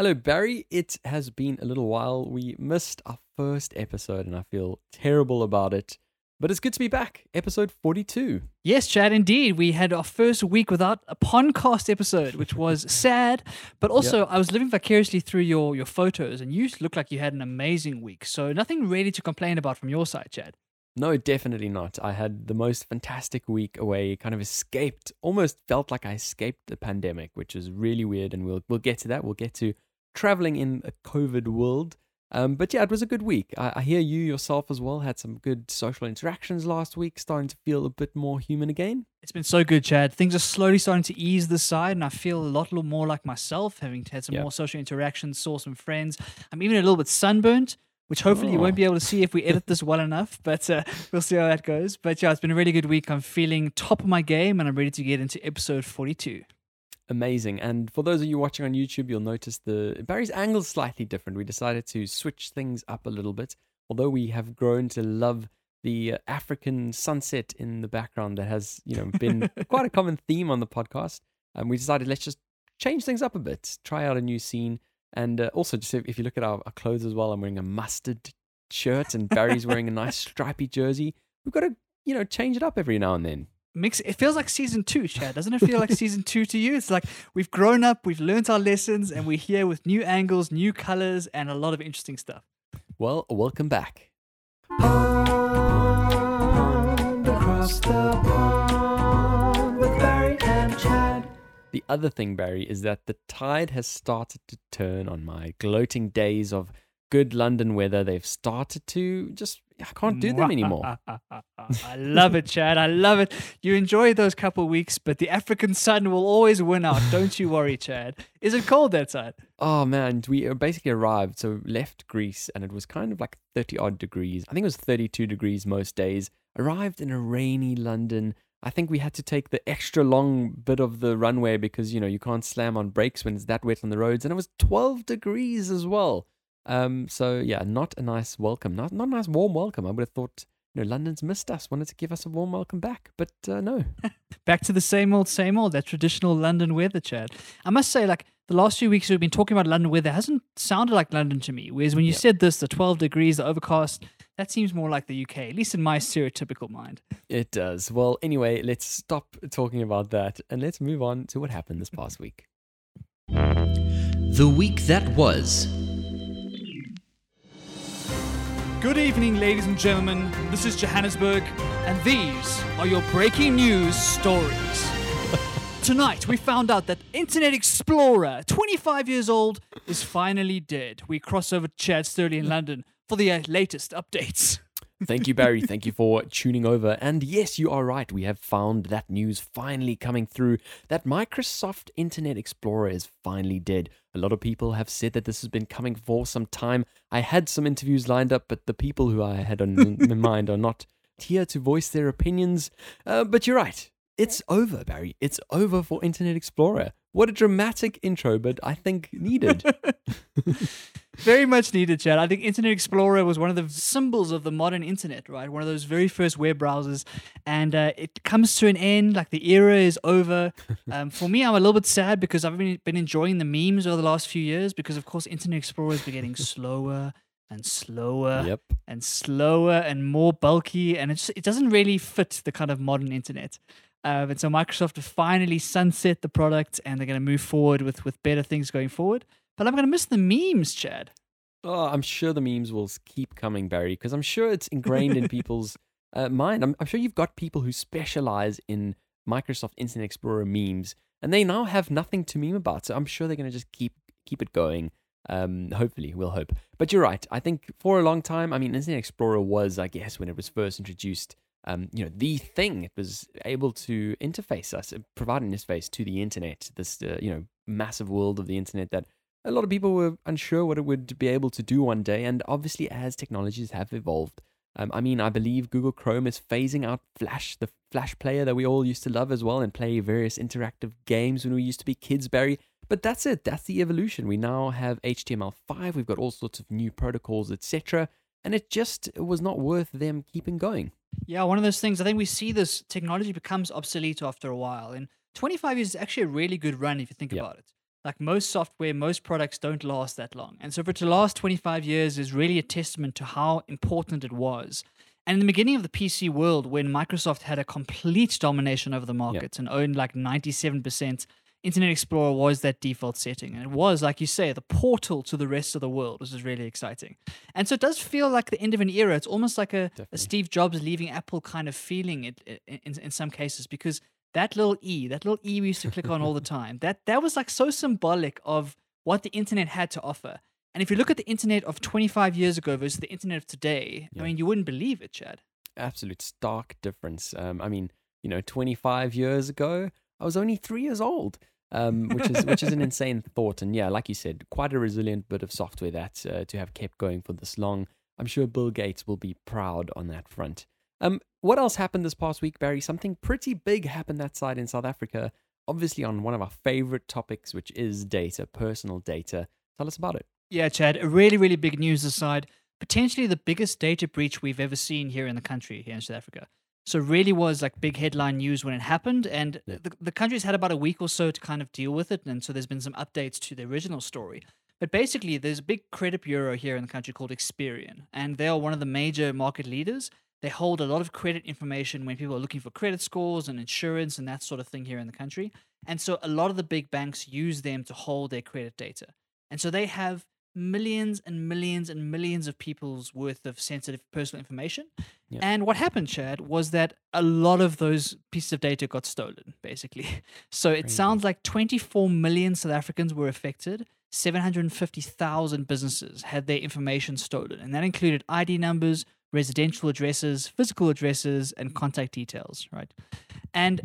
Hello, Barry. It has been a little while. We missed our first episode, and I feel terrible about it. But it's good to be back. Episode 42. Yes, Chad, indeed. We had our first week without a podcast episode, which was sad. But also, I was living vicariously through your, your photos, and you look like you had an amazing week. So, nothing really to complain about from your side, Chad. No, definitely not. I had the most fantastic week away, kind of escaped, almost felt like I escaped the pandemic, which is really weird. And we'll, we'll get to that. We'll get to traveling in a COVID world. Um, but yeah, it was a good week. I, I hear you yourself as well had some good social interactions last week, starting to feel a bit more human again. It's been so good, Chad. Things are slowly starting to ease this side, and I feel a lot, more like myself, having had some Yeah. more social interactions, saw some friends. I'm even a little bit sunburnt, which hopefully you Oh. won't be able to see if we edit this well enough, but uh, we'll see how that goes. But yeah, it's been a really good week. I'm feeling top of my game, and I'm ready to get into episode 42. Amazing. And for those of you watching on YouTube, you'll notice the Barry's angle is slightly different. We decided to switch things up a little bit. Although we have grown to love the uh, African sunset in the background that has, you know, been quite a common theme on the podcast. And we decided let's just change things up a bit, try out a new scene. And uh, also, just if, if you look at our, our clothes as well, I'm wearing a mustard shirt and Barry's wearing a nice stripy jersey. We've got to, you know, change it up every now and then. Mix. It feels like season two, Chad. Doesn't it feel like season two to you? It's like we've grown up, we've learned our lessons, and we're here with new angles, new colors, and a lot of interesting stuff. Well, welcome back. across the pond with Barry and Chad. The other thing, Barry, is that the tide has started to turn on my gloating days of good London weather. They've started to just, I can't do them anymore. I love it, Chad. I love it. You enjoy those couple weeks, but the African sun will always win out. Don't you worry, Chad. Is it cold that side? Oh man, we basically arrived, so left Greece, and it was kind of like 30 odd degrees. I think it was 32 degrees most days. Arrived in a rainy London. I think we had to take the extra long bit of the runway because, you know, you can't slam on brakes when it's that wet on the roads. And it was 12 degrees as well. Um, so yeah, not a nice welcome. Not, not a nice warm welcome. I would have thought, you know, London's missed us, wanted to give us a warm welcome back. But uh, no. Back to the same old, same old, that traditional London weather, Chad. I must say, like, the last few weeks we've been talking about London weather hasn't sounded like London to me. Whereas when you Yeah. said this, the 12 degrees, the overcast, that seems more like the UK, at least in my stereotypical mind. It does. Well, anyway, let's stop talking about that and let's move on to what happened this past week. The week that was. Good evening, ladies and gentlemen. This is Johannesburg, and these are your breaking news stories. Tonight, we found out that Internet Explorer, 25 years old, is finally dead. We cross over to Chad Sturley in London for the latest updates. Thank you, Barry. Thank you for tuning over. And yes, you are right. We have found that news finally coming through that Microsoft Internet Explorer is finally dead. A lot of people have said that this has been coming for some time. I had some interviews lined up, but the people who I had on in mind are not here to voice their opinions. Uh, but you're right. It's over, Barry. It's over for Internet Explorer. What a dramatic intro, but I think needed. Very much needed, Chad. I think Internet Explorer was one of the symbols of the modern internet, right? One of those very first web browsers. And uh, it comes to an end, like the era is over. Um, for me, I'm a little bit sad because I've been, been enjoying the memes over the last few years because, of course, Internet Explorer has been getting slower and slower yep. and slower and more bulky. And it, just, it doesn't really fit the kind of modern internet. Um, and so Microsoft have finally sunset the product and they're going to move forward with, with better things going forward. But I'm going to miss the memes, Chad. Oh, I'm sure the memes will keep coming, Barry, because I'm sure it's ingrained in people's uh, mind. I'm, I'm sure you've got people who specialize in Microsoft Internet Explorer memes, and they now have nothing to meme about. So I'm sure they're going to just keep keep it going. Um, hopefully, we'll hope. But you're right. I think for a long time, I mean, Internet Explorer was, I guess, when it was first introduced, um, you know, the thing. It was able to interface us, uh, provide an interface to the internet. This, uh, you know, massive world of the internet that a lot of people were unsure what it would be able to do one day. And obviously, as technologies have evolved, um, I mean, I believe Google Chrome is phasing out Flash, the Flash player that we all used to love as well, and play various interactive games when we used to be kids, Barry. But that's it. That's the evolution. We now have HTML5. We've got all sorts of new protocols, etc. And it just was not worth them keeping going. Yeah, one of those things. I think we see this technology becomes obsolete after a while. And 25 years is actually a really good run if you think Yeah. about it. like most software, most products don't last that long. And so for it to last 25 years is really a testament to how important it was. And in the beginning of the PC world, when Microsoft had a complete domination over the markets and owned like 97%, Internet Explorer was that default setting. And it was, like you say, the portal to the rest of the world, which is really exciting. And so it does feel like the end of an era. It's almost like a, a Steve Jobs leaving Apple kind of feeling it i- in, in some cases because that little E, that little E we used to click on all the time, that, that was like so symbolic of what the internet had to offer. And if you look at the internet of 25 years ago versus the internet of today, Yeah. I mean, you wouldn't believe it, Chad. absolute stark difference. Um, I mean, you know, 25 years ago, I was only three years old, um, which is which is an insane thought. And yeah, like you said, quite a resilient bit of software that uh, to have kept going for this long. I'm sure Bill Gates will be proud on that front. Um, what else happened this past week, Barry? Something pretty big happened that side in South Africa. Obviously, on one of our favorite topics, which is data, personal data. Tell us about it. Yeah, Chad, a really, really big news aside, potentially the biggest data breach we've ever seen here in the country, here in South Africa. So really was like big headline news when it happened, and Yeah. the, the country's had about a week or so to kind of deal with it, and so there's been some updates to the original story. But basically, there's a big credit bureau here in the country called Experian, and they are one of the major market leaders. They hold a lot of credit information when people are looking for credit scores and insurance and that sort of thing here in the country. And so a lot of the big banks use them to hold their credit data. And so they have millions and millions and millions of people's worth of sensitive personal information. Yeah. And what happened, Chad, was that a lot of those pieces of data got stolen, basically. So it Crazy. sounds like 24 million South Africans were affected. 750,000 businesses had their information stolen, and that included ID numbers, residential addresses, physical addresses, and contact details, right? And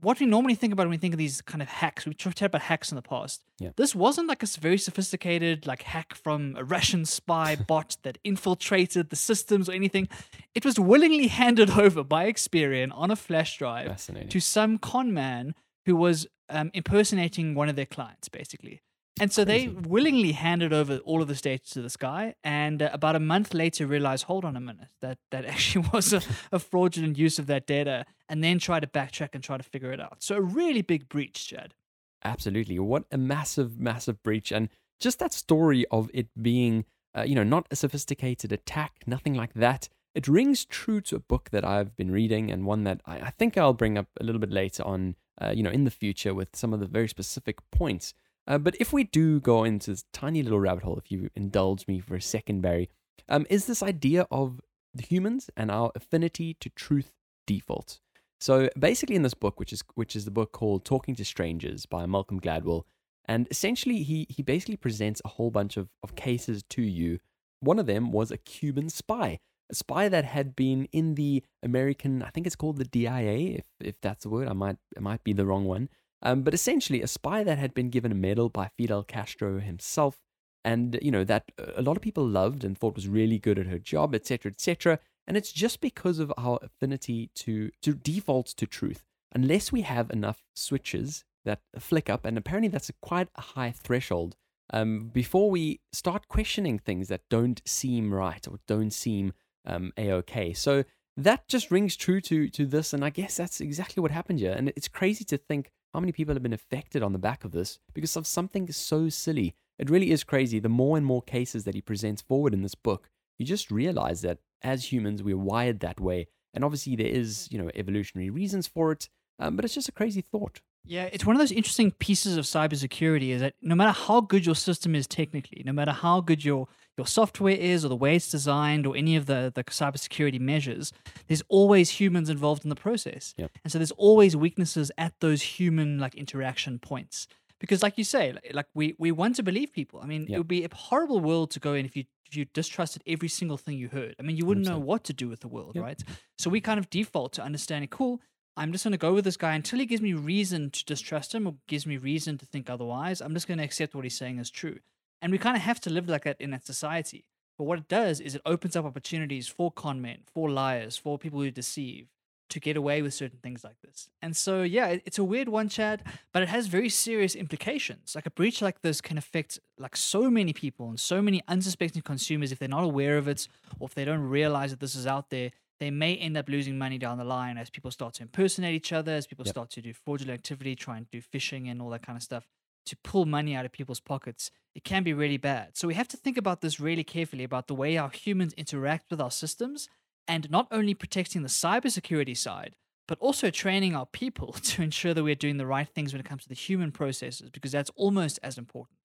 what we normally think about when we think of these kind of hacks, we've talked about hacks in the past. Yeah. This wasn't like a very sophisticated like hack from a Russian spy bot that infiltrated the systems or anything. It was willingly handed over by Experian on a flash drive to some con man who was um, impersonating one of their clients, basically. And so they willingly handed over all of this data to this guy, and uh, about a month later realized, hold on a minute, that that actually was a, a fraudulent use of that data, and then try to backtrack and try to figure it out. So a really big breach, Chad. Absolutely. What a massive, massive breach. And just that story of it being, uh, you know, not a sophisticated attack, nothing like that. It rings true to a book that I've been reading and one that I, I think I'll bring up a little bit later on, uh, you know, in the future with some of the very specific points. Uh, but if we do go into this tiny little rabbit hole, if you indulge me for a second, Barry, um, is this idea of the humans and our affinity to truth default. So basically, in this book, which is which is the book called "Talking to Strangers" by Malcolm Gladwell, and essentially he he basically presents a whole bunch of, of cases to you. One of them was a Cuban spy, a spy that had been in the American, I think it's called the DIA, if if that's the word. I might it might be the wrong one. Um, but essentially, a spy that had been given a medal by Fidel Castro himself, and you know that a lot of people loved and thought was really good at her job, etc., etc. And it's just because of our affinity to to default to truth. Unless we have enough switches that flick up, and apparently that's a quite a high threshold, um, before we start questioning things that don't seem right or don't seem um, a okay. So that just rings true to to this, and I guess that's exactly what happened here. And it's crazy to think how many people have been affected on the back of this because of something so silly. It really is crazy. The more and more cases that he presents forward in this book, you just realize that as humans, we're wired that way. And obviously, there is, you know, evolutionary reasons for it, um, but it's just a crazy thought. Yeah, it's one of those interesting pieces of cybersecurity is that no matter how good your system is technically, no matter how good your your software is or the way it's designed or any of the, the cybersecurity measures, there's always humans involved in the process. Yep. And so there's always weaknesses at those human like interaction points. Because like you say, like, like we, we want to believe people. I mean, it would be a horrible world to go in if you if you distrusted every single thing you heard. I mean, you wouldn't know 100%. what to do with the world, Yep. right? So we kind of default to understanding, cool, I'm just going to go with this guy until he gives me reason to distrust him or gives me reason to think otherwise. I'm just going to accept what he's saying is true. And we kind of have to live like that in that society. But what it does is it opens up opportunities for con men, for liars, for people who deceive to get away with certain things like this. And so, yeah, it's a weird one, Chad, but it has very serious implications. Like a breach like this can affect like so many people and so many unsuspecting consumers if they're not aware of it or if they don't realize that this is out there. They may end up losing money down the line as people start to impersonate each other, as people Yep. start to do fraudulent activity, try and do phishing and all that kind of stuff. to pull money out of people's pockets, it can be really bad. So we have to think about this really carefully about the way our humans interact with our systems and not only protecting the cybersecurity side, but also training our people to ensure that we're doing the right things when it comes to the human processes, because that's almost as important.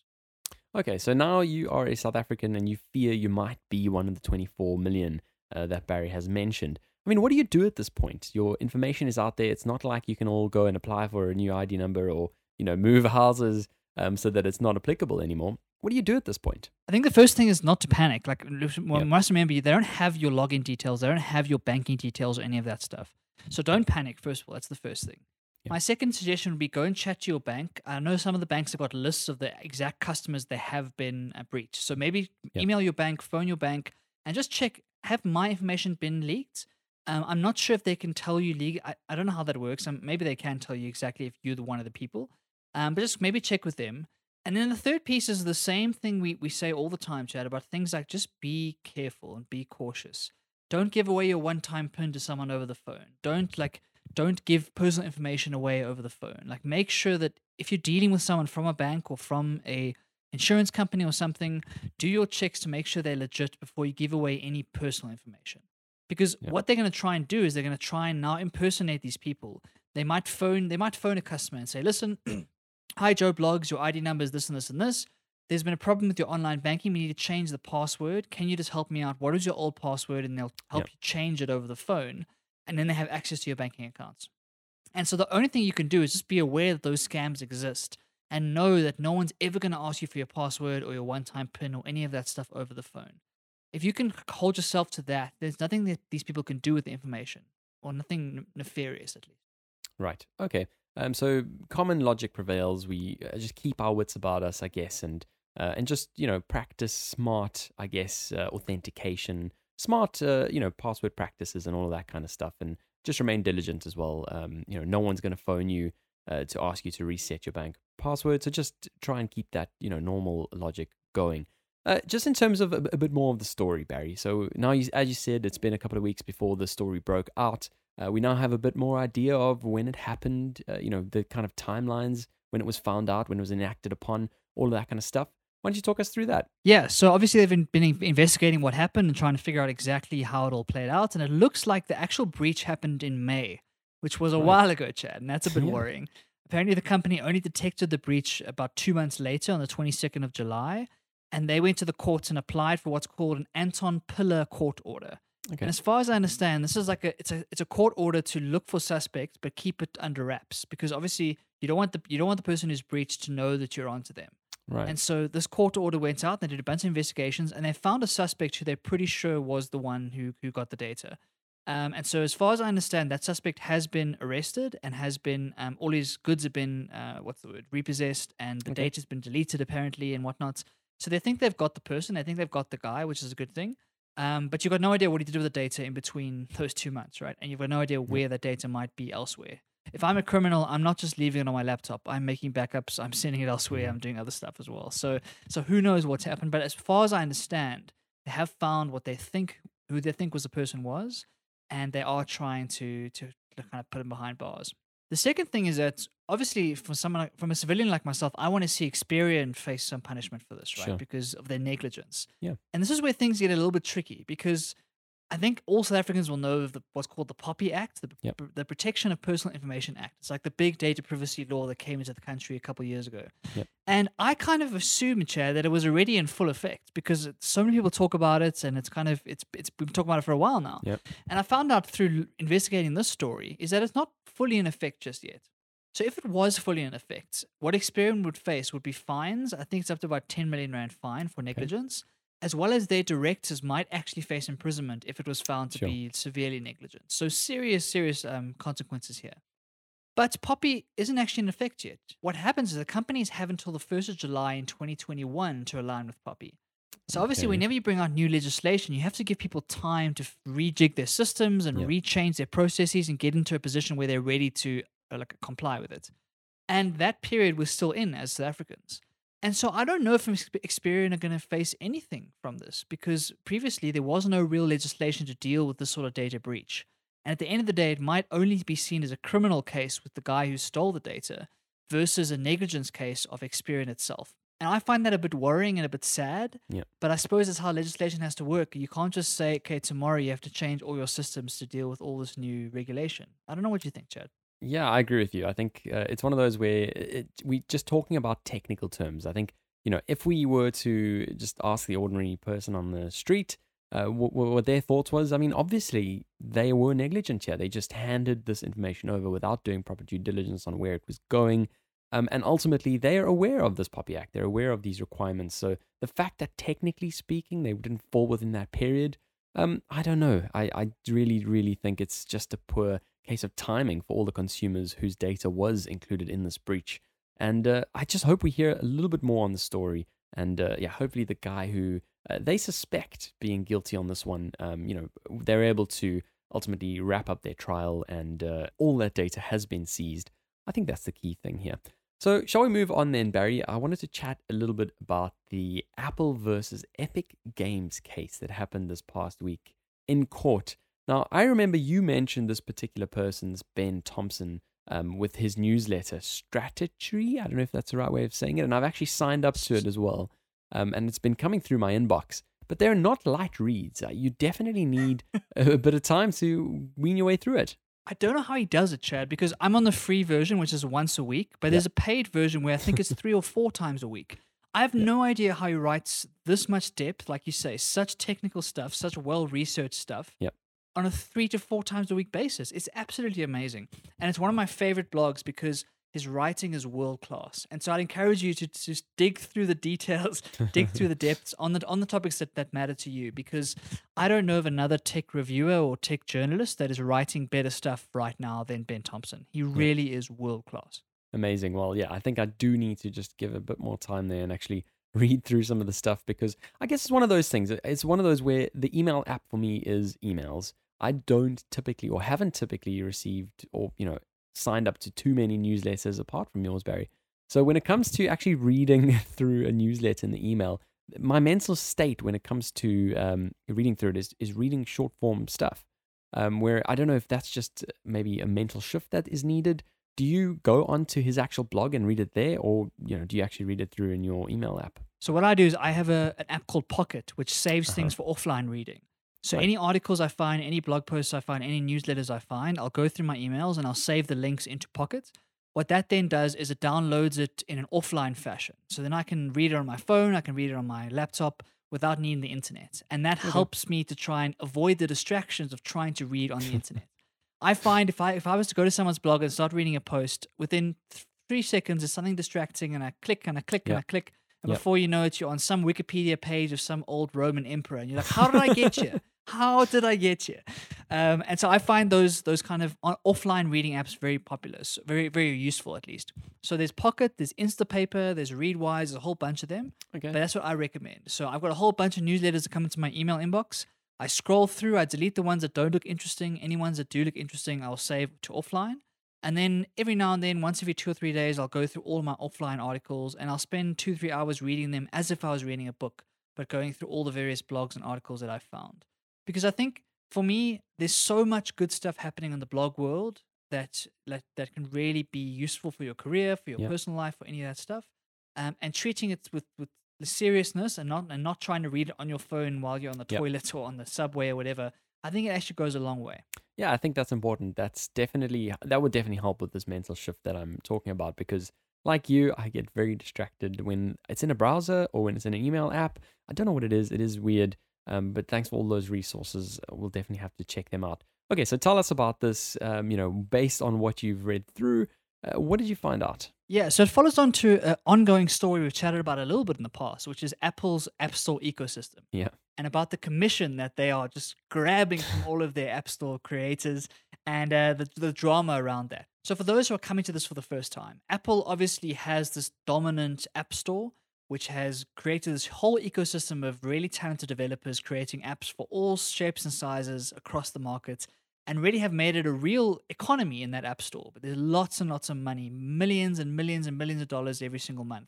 Okay, so now you are a South African and you fear you might be one of the 24 million uh, that Barry has mentioned. I mean, what do you do at this point? Your information is out there. It's not like you can all go and apply for a new ID number or, you know, move houses um, so that it's not applicable anymore. What do you do at this point? I think the first thing is not to panic. Like, well, Yep. must remember, they don't have your login details, they don't have your banking details or any of that stuff. So don't panic, first of all. That's the first thing. Yep. My second suggestion would be go and chat to your bank. I know some of the banks have got lists of the exact customers they have been uh, breached. So maybe Yep. email your bank, phone your bank, and just check have my information been leaked? Um, I'm not sure if they can tell you legal. I, I don't know how that works. Um, maybe they can tell you exactly if you're the one of the people. Um, but just maybe check with them. And then the third piece is the same thing we, we say all the time, Chad, about things like just be careful and be cautious. Don't give away your one time pin to someone over the phone. Don't like don't give personal information away over the phone. Like make sure that if you're dealing with someone from a bank or from a insurance company or something, do your checks to make sure they're legit before you give away any personal information. Because Yeah. what they're going to try and do is they're going to try and now impersonate these people. They might phone they might phone a customer and say, "Listen, hi Joe Bloggs, your ID number is this and this and this. There's been a problem with your online banking. We need to change the password. Can you just help me out? What is your old password?" And they'll help Yep. you change it over the phone, and then they have access to your banking accounts. And so the only thing you can do is just be aware that those scams exist and know that no one's ever going to ask you for your password or your one-time pin or any of that stuff over the phone. If you can hold yourself to that, there's nothing that these people can do with the information or nothing nefarious at least. Right. Okay. Um, so common logic prevails. We uh, just keep our wits about us, I guess, and uh, and just you know practice smart, I guess, uh, authentication, smart, uh, you know, password practices and all of that kind of stuff, and just remain diligent as well. Um, you know, no one's going to phone you uh, to ask you to reset your bank password, so just try and keep that you know normal logic going. Uh, just in terms of a, a bit more of the story, Barry. So now, you, as you said, it's been a couple of weeks before the story broke out. Uh, we now have a bit more idea of when it happened, uh, you know, the kind of timelines, when it was found out, when it was enacted upon, all of that kind of stuff. Why don't you talk us through that? Yeah, so obviously they've been, been investigating what happened and trying to figure out exactly how it all played out. And it looks like the actual breach happened in May, which was a Right. while ago, Chad. And that's a bit Yeah. worrying. Apparently, the company only detected the breach about two months later on the 22nd of July. And they went to the courts and applied for what's called an Anton Piller court order. Okay. And as far as I understand, this is like a it's a it's a court order to look for suspects but keep it under wraps because obviously you don't want the you don't want the person who's breached to know that you're onto them. Right. And so this court order went out. They did a bunch of investigations, and they found a suspect who they're pretty sure was the one who who got the data. Um, and so, as far as I understand, that suspect has been arrested and has been um, all his goods have been uh, what's the word repossessed, and the Okay. data's been deleted apparently and whatnot. So they think they've got the person. They think they've got the guy, which is a good thing. Um, but you've got no idea what he did with the data in between those two months, right? And you've got no idea where that data might be elsewhere. If I'm a criminal, I'm not just leaving it on my laptop. I'm making backups. I'm sending it elsewhere. I'm doing other stuff as well. So, so who knows what's happened? But as far as I understand, they have found what they think, who they think was the person was, and they are trying to to kind of put him behind bars. The second thing is that obviously, from someone like- from a civilian like myself, I want to see Experian face some punishment for this, right? Sure. Because of their negligence. Yeah. And this is where things get a little bit tricky because I think all South Africans will know of the, what's called the POPI Act, the, Yep. the Protection of Personal Information Act. It's like the big data privacy law that came into the country a couple years ago. Yep. And I kind of assumed, Chair, that it was already in full effect because so many people talk about it, and it's kind of it's it's we've been talking about it for a while now. Yep. And I found out through investigating this story is that it's not fully in effect just yet. So if it was fully in effect, what Experian would face would be fines. I think it's up to about 10 million rand fine for negligence, as well as their directors might actually face imprisonment if it was found to Sure. be severely negligent. So serious, serious um, consequences here. But POPI isn't actually in effect yet. What happens is the companies have until the 1st of July in 2021 to align with POPI. So obviously, Okay. whenever you bring out new legislation, you have to give people time to rejig their systems and Yep. rechange their processes and get into a position where they're ready to uh, like comply with it. And that period we're still in as South Africans. And so I don't know if Ex- Experian are going to face anything from this because previously there was no real legislation to deal with this sort of data breach. And at the end of the day, it might only be seen as a criminal case with the guy who stole the data versus a negligence case of Experian itself. And I find that a bit worrying and a bit sad. Yeah. But I suppose it's how legislation has to work. You can't just say, okay, tomorrow you have to change all your systems to deal with all this new regulation. I don't know what you think, Chad. Yeah, I agree with you. I think uh, it's one of those where it, we just talking about technical terms. I think you know if we were to just ask the ordinary person on the street uh, what, what their thoughts was, I mean, obviously they were negligent here. They just handed this information over without doing proper due diligence on where it was going. Um, and ultimately, they are aware of this POPI Act. They're aware of these requirements. So the fact that technically speaking, they didn't fall within that period, um, I don't know. I, I really, really think it's just a poor case of timing for all the consumers whose data was included in this breach. And uh, I just hope we hear a little bit more on the story. And uh, yeah, hopefully the guy who uh, they suspect being guilty on this one, um, you know, they're able to ultimately wrap up their trial and uh, all that data has been seized. I think that's the key thing here. So, shall we move on then, Barry? I wanted to chat a little bit about the Apple versus Epic Games case that happened this past week in court. Now, I remember you mentioned this particular person's Ben Thompson um, with his newsletter, Strategy. I don't know if that's the right way of saying it. And I've actually signed up to it as well. Um, and it's been coming through my inbox. But they're not light reads. Uh, you definitely need a bit of time to wean your way through it. I don't know how he does it, Chad, because I'm on the free version, which is once a week, but Yeah. there's a paid version where I think it's three or four times a week. I have no idea how he writes this much depth, like you say, such technical stuff, such well researched stuff. Yep. On a three to four times a week basis. It's absolutely amazing. And it's one of my favorite blogs because his writing is world class. And so I'd encourage you to to just dig through the details, dig through the depths on the on the topics that, that matter to you because I don't know of another tech reviewer or tech journalist that is writing better stuff right now than Ben Thompson. He really is world class. Amazing. Well, yeah, I think I do need to just give a bit more time there and actually read through some of the stuff because I guess it's one of those things. It's one of those where the email app for me is emails. I don't typically or haven't typically received or, you know, signed up to too many newsletters apart from yours, Barry. So when it comes to actually reading through a newsletter in the email, my mental state when it comes to um, reading through it is, is reading short form stuff. Um, where I don't know if that's just maybe a mental shift that is needed. Do you go onto his actual blog and read it there, or you know, do you actually read it through in your email app? So what I do is I have a, an app called Pocket, which saves things for offline reading. So any articles I find, any blog posts I find, any newsletters I find, I'll go through my emails and I'll save the links into Pocket. What that then does is it downloads it in an offline fashion. So then I can read it on my phone, I can read it on my laptop without needing the internet. And that helps me to try and avoid the distractions of trying to read on the internet. I find if I if I was to go to someone's blog and start reading a post, within th- three seconds there's something distracting and I click and I click and I click. And Yeah. before you know it, you're on some Wikipedia page of some old Roman emperor, and you're like, "How did I get here? How did I get here?" Um, and so I find those those kind of on- offline reading apps very popular, so very very useful at least. So there's Pocket, there's Instapaper, there's Readwise, there's a whole bunch of them. Okay. But that's what I recommend. So I've got a whole bunch of newsletters that come into my email inbox. I scroll through, I delete the ones that don't look interesting. Any ones that do look interesting, I'll save to offline. And then every now and then, once every two or three days, I'll go through all my offline articles and I'll spend two, three hours reading them as if I was reading a book, but going through all the various blogs and articles that I've found. Because I think for me, there's so much good stuff happening in the blog world that that, that can really be useful for your career, for your personal life, for any of that stuff. Um, and treating it with, with the seriousness and not and not trying to read it on your phone while you're on the Yep. toilet or on the subway or whatever. I think it actually goes a long way. Yeah, I think that's important. That's definitely that would definitely help with this mental shift that I'm talking about because like you, I get very distracted when it's in a browser or when it's in an email app. I don't know what it is. It is weird. Um, but thanks for all those resources. We'll definitely have to check them out. Okay, so tell us about this. Um, you know, based on what you've read through, uh, what did you find out? Yeah, so it follows on to an ongoing story we've chatted about a little bit in the past, which is Apple's App Store ecosystem. Yeah. And about the commission that they are just grabbing from all of their App Store creators and uh, the, the drama around that. So, for those who are coming to this for the first time, Apple obviously has this dominant App Store, which has created this whole ecosystem of really talented developers creating apps for all shapes and sizes across the market and really have made it a real economy in that app store. But there's lots and lots of money, millions and millions and millions of dollars every single month.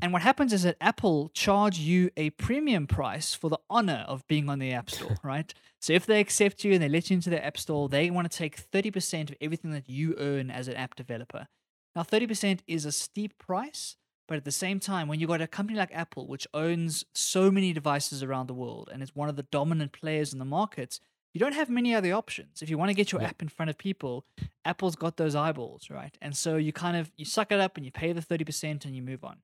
And what happens is that Apple charge you a premium price for the honor of being on the App Store, right? So if they accept you and they let you into their App Store, they want to take 30% of everything that you earn as an app developer. Now, 30% is a steep price, but at the same time, when you've got a company like Apple, which owns so many devices around the world and is one of the dominant players in the market, you don't have many other options. If you want to get your Yeah. app in front of people, Apple's got those eyeballs, right? And so you kind of you suck it up and you pay the 30% and you move on.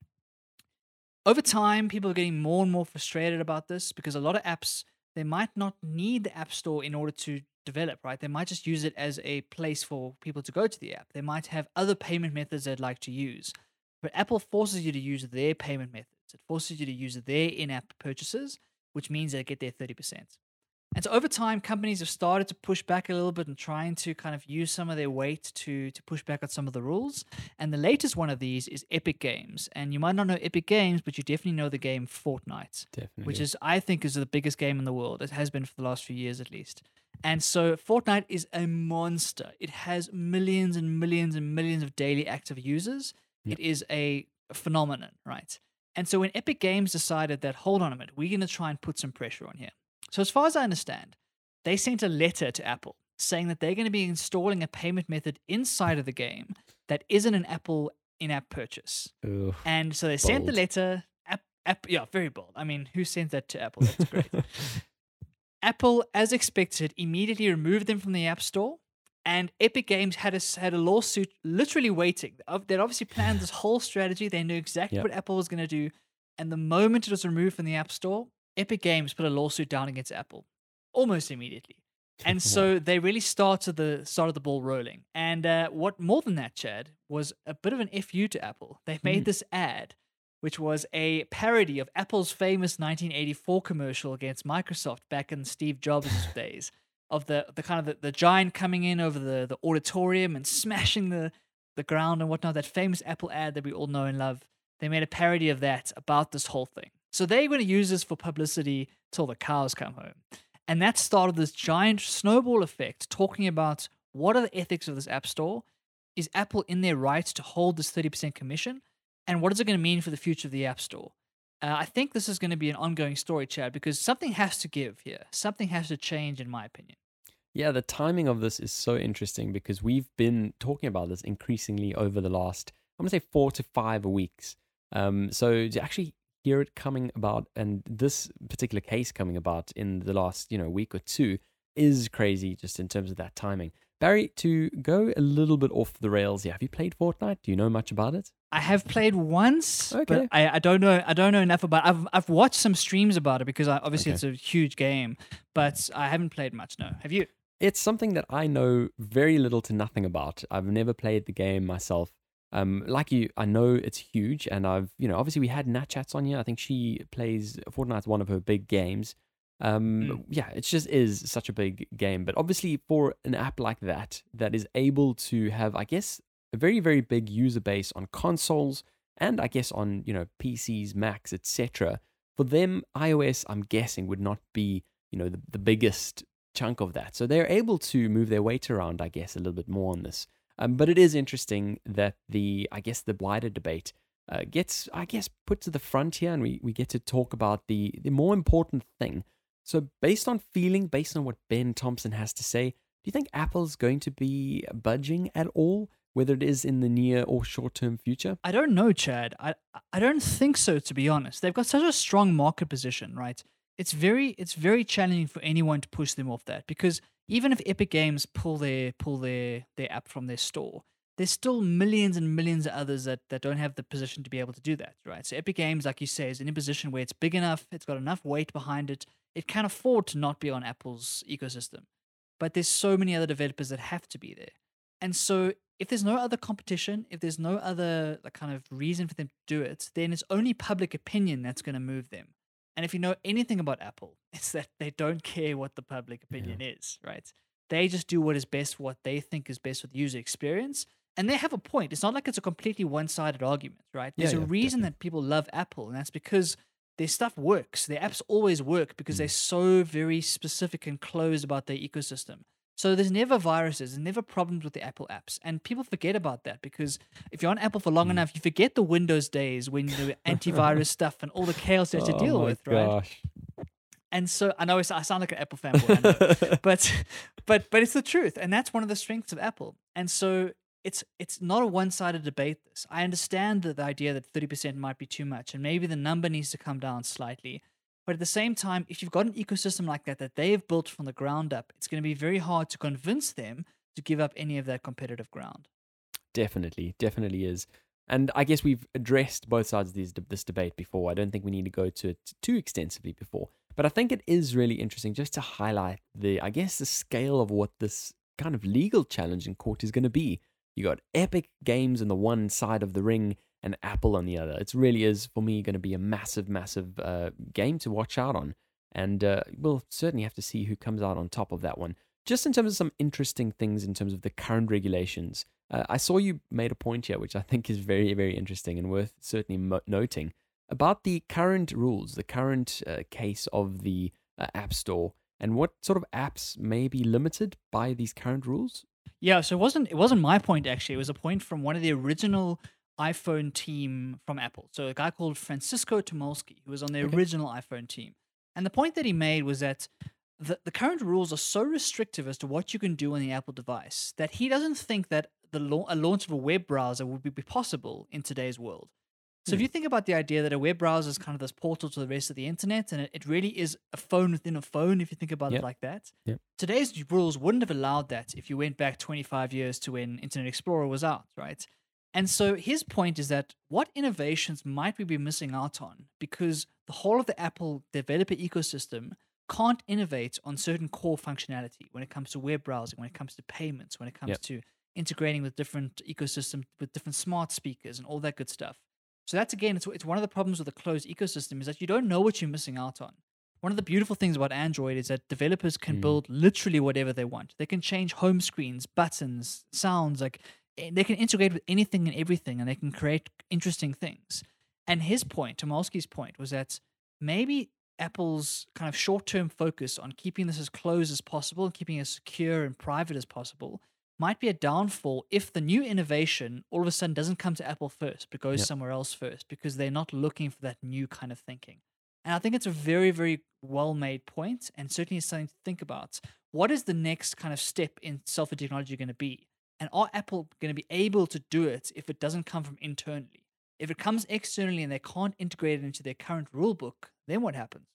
Over time, people are getting more and more frustrated about this because a lot of apps they might not need the App Store in order to develop, right? They might just use it as a place for people to go to the app. They might have other payment methods they'd like to use. But Apple forces you to use their payment methods. It forces you to use their in-app purchases, which means they get their 30%. And so over time, companies have started to push back a little bit and trying to kind of use some of their weight to to push back on some of the rules. And the latest one of these is Epic Games. And you might not know Epic Games, but you definitely know the game Fortnite Definitely. which is I think is the biggest game in the world. It has been for the last few years at least. And so Fortnite is a monster. It has millions and millions and millions of daily active users. Yep. It is a phenomenon, right? And so when Epic Games decided that hold on a minute, we're going to try and put some pressure on here. So as far as I understand, they sent a letter to Apple saying that they're going to be installing a payment method inside of the game that isn't an Apple in-app purchase. Ugh. And so they sent the letter. App, app, yeah, very bold. I mean, who sent that to Apple? That's great. Apple, as expected, immediately removed them from the App Store, and Epic Games had a had a lawsuit literally waiting. They'd obviously planned this whole strategy. They knew exactly Yep. what Apple was going to do, and the moment it was removed from the App Store, Epic Games put a lawsuit down against Apple almost immediately. And so they really started the started the ball rolling. And uh, what more than that, Chad, was a bit of an fu to Apple. They made Mm. this ad, which was a parody of Apple's famous 1984 commercial against Microsoft back in Steve Jobs' days, of the the kind of the, the giant coming in over the the auditorium and smashing the the ground and whatnot. That famous Apple ad that we all know and love. They made a parody of that about this whole thing. So they're going to use this for publicity till the cows come home. And that started this giant snowball effect talking about what are the ethics of this app store? Is Apple in their right to hold this 30% commission? And what is it going to mean for the future of the app store? Uh, I think this is going to be an ongoing story, Chad, because something has to give here. Something has to change, in my opinion. Yeah, the timing of this is so interesting because we've been talking about this increasingly over the last, I'm going to say four to five weeks. Um, so to actually hear it coming about and this particular case coming about in the last, you know, week or two is crazy just in terms of that timing. Barry, to go a little bit off the rails here, have you played Fortnite? Do you know much about it? I have played once, Okay. but I, I don't know I don't know enough about. It. I've I've watched some streams about it because I, obviously Okay. it's a huge game, but I haven't played much. No, have you? It's something that I know very little to nothing about. I've never played the game myself. Um, like you, I know it's huge, and I've, you know, obviously we had Nat Chats on here. I think she plays Fortnite's one of her big games. Um, Mm. yeah, it just is such a big game. But obviously, for an app like that, that is able to have, I guess, a very, very big user base on consoles and I guess on you know PCs, Macs, etc. For them, iOS, I'm guessing, would not be you know the, the biggest chunk of that. So they're able to move their weight around, I guess, a little bit more on this. Um, but it is interesting that the, I guess, the wider debate uh, gets, I guess, put to the front here, and we, we get to talk about the the more important thing. So based on feeling, based on what Ben Thompson has to say, do you think Apple's going to be budging at all, whether it is in the near or short term future? I don't know, Chad. I I don't think so. To be honest, they've got such a strong market position, right? It's very it's very challenging for anyone to push them off that because even if Epic Games pull their pull their their app from their store, there's still millions and millions of others that, that don't have the position to be able to do that, right? So Epic Games, like you say, is in a position where it's big enough, it's got enough weight behind it, it can afford to not be on Apple's ecosystem. But there's so many other developers that have to be there. And so if there's no other competition, if there's no other like, kind of reason for them to do it, then it's only public opinion that's going to move them. And if you know anything about Apple, it's that they don't care what the public opinion is, right? They just do what is best, what they think is best the user experience. And they have a point. It's not like it's a completely one sided argument, right? Yeah, There's a yeah, reason that people love Apple, and that's because their stuff works. Their apps always work because they're so very specific and closed about their ecosystem. So there's never viruses, there's never problems with the Apple apps. And people forget about that because if you're on Apple for long enough, you forget the Windows days when the antivirus stuff and all the chaos you have to Oh deal with, right? And so I know I sound like an Apple fanboy, know. but but but it's the truth, and that's one of the strengths of Apple. And so it's it's not a one-sided debate. This I understand that the idea that thirty percent might be too much, and maybe the number needs to come down slightly. But at the same time, if you've got an ecosystem like that that they've built from the ground up, it's going to be very hard to convince them to give up any of that competitive ground. Definitely, definitely is. And I guess we've addressed both sides of these, this debate before. I don't think we need to go to it too extensively before. But I think it is really interesting just to highlight the, I guess, the scale of what this kind of legal challenge in court is going to be. You got Epic Games on the one side of the ring and Apple on the other. It really is, for me, going to be a massive, massive uh, game to watch out on. And uh, we'll certainly have to see who comes out on top of that one. Just in terms of some interesting things in terms of the current regulations, uh, I saw you made a point here, which I think is very, very interesting and worth certainly mo- noting about the current rules, the current uh, case of the uh, App Store, and what sort of apps may be limited by these current rules. Yeah, so it wasn't it wasn't my point actually. It was a point from one of the original iPhone team from Apple. So a guy called Francisco Tolmasky, who was on the Okay. original iPhone team. And the point that he made was that the, the current rules are so restrictive as to what you can do on the Apple device that he doesn't think that the lau- a launch of a web browser would be, be possible in today's world. So if Hmm. you think about the idea that a web browser is kind of this portal to the rest of the internet, and it, it really is a phone within a phone, if you think about Yep. it like that, Yep. today's rules wouldn't have allowed that if you went back 25 years to when Internet Explorer was out, right? And so his point is that what innovations might we be missing out on because the whole of the Apple developer ecosystem can't innovate on certain core functionality when it comes to web browsing, when it comes to payments, when it comes Yep. to integrating with different ecosystems, with different smart speakers and all that good stuff. So that's again, it's, it's one of the problems with a closed ecosystem is that you don't know what you're missing out on. One of the beautiful things about Android is that developers can Mm. build literally whatever they want. They can change home screens, buttons, sounds, like eh, they can integrate with anything and everything and they can create interesting things. And his point, Tolmasky's point, was that maybe Apple's kind of short term focus on keeping this as closed as possible and keeping it as secure and private as possible might be a downfall if the new innovation all of a sudden doesn't come to Apple first, but goes Yep. somewhere else first because they're not looking for that new kind of thinking. And I think it's a very, very well made point and certainly something to think about. What is the next kind of step in software technology going to be? And are Apple going to be able to do it if it doesn't come from internally? If it comes externally and they can't integrate it into their current rule book, then what happens?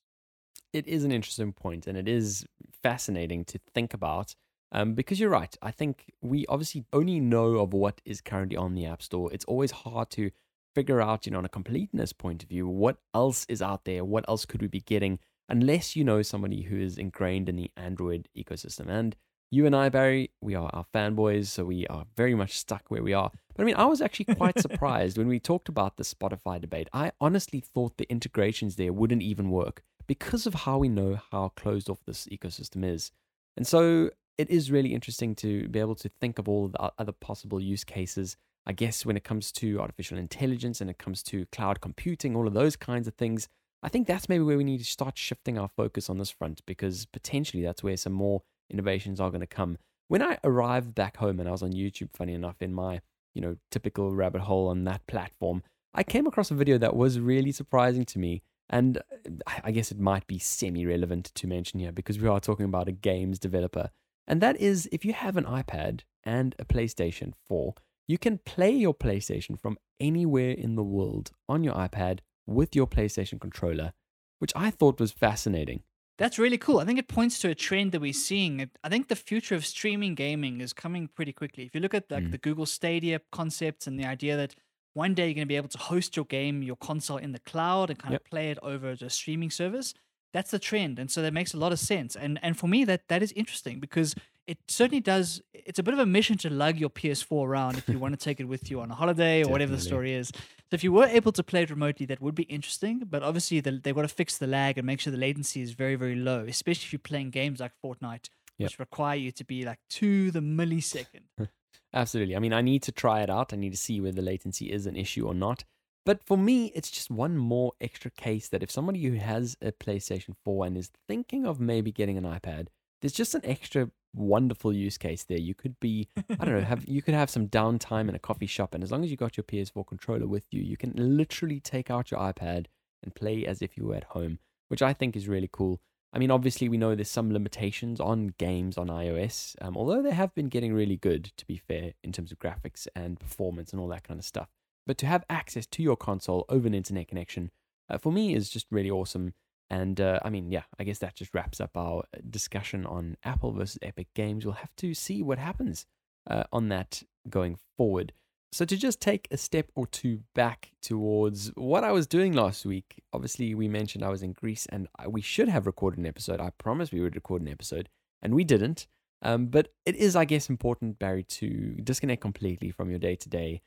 it is an interesting point and it is fascinating to think about um, because you're right. I think we obviously only know of what is currently on the App Store. It's always hard to figure out, you know, on a completeness point of view, what else is out there? What else could we be getting unless you know somebody who is ingrained in the Android ecosystem? And you and I, Barry, we are our fanboys, so we are very much stuck where we are. But I mean, I was actually quite surprised when we talked about the Spotify debate. I honestly thought the integrations there wouldn't even work because of how we know how closed off this ecosystem is. And so it is really interesting to be able to think of all the other possible use cases. I guess when it comes to artificial intelligence and it comes to cloud computing, all of those kinds of things, I think that's maybe where we need to start shifting our focus on this front because potentially that's where some more innovations are going to come. When I arrived back home and I was on YouTube, funny enough, in my you know typical rabbit hole on that platform, I came across a video that was really surprising to me. And uh, I I guess it might be semi relevant to mention here because we are talking about a games developer. And that is if you have an iPad and a PlayStation 4, you can play your PlayStation from anywhere in the world on your iPad with your PlayStation controller, which I thought was fascinating. That's really cool. I think it points to a trend that we're seeing. I think the future of streaming gaming is coming pretty quickly. If you look at like Mm. the Google Stadia concept and the idea that one day you're going to be able to host your game, your console in the cloud and kind Yep. of play it over a streaming service, that's the trend. And so that makes a lot of sense. And and for me that that is interesting because it certainly does it's a bit of a mission to lug your PS4 around if you want to take it with you on a holiday or whatever the story is. So if you were able to play it remotely, that would be interesting. But obviously, the, they've got to fix the lag and make sure the latency is very, very low, especially if you're playing games like Fortnite, Yep. which require you to be like to the millisecond. Absolutely. I mean, I need to try it out. I need to see whether the latency is an issue or not. But for me, it's just one more extra case that if somebody who has a PlayStation 4 and is thinking of maybe getting an iPad, there's just an extra wonderful use case there. You could be, I don't know, have you could have some downtime in a coffee shop, and as long as you got your PS4 controller with you, you can literally take out your iPad and play as if you were at home, which I think is really cool. I mean, obviously, we know there's some limitations on games on iOS, um, although they have been getting really good, to be fair, in terms of graphics and performance and all that kind of stuff. But to have access to your console over an internet connection, uh, for me, is just really awesome. And uh, I mean, yeah, I guess that just wraps up our uh, discussion on Apple versus Epic Games. We'll have to see what happens uh, on that going forward. So, to just take a step or two back towards what I was doing last week, obviously, we mentioned I was in Greece and we should have recorded an episode. I promised we would record an episode, and we didn't. Um, but it is, I guess, important, Barry, to disconnect completely from your day to day.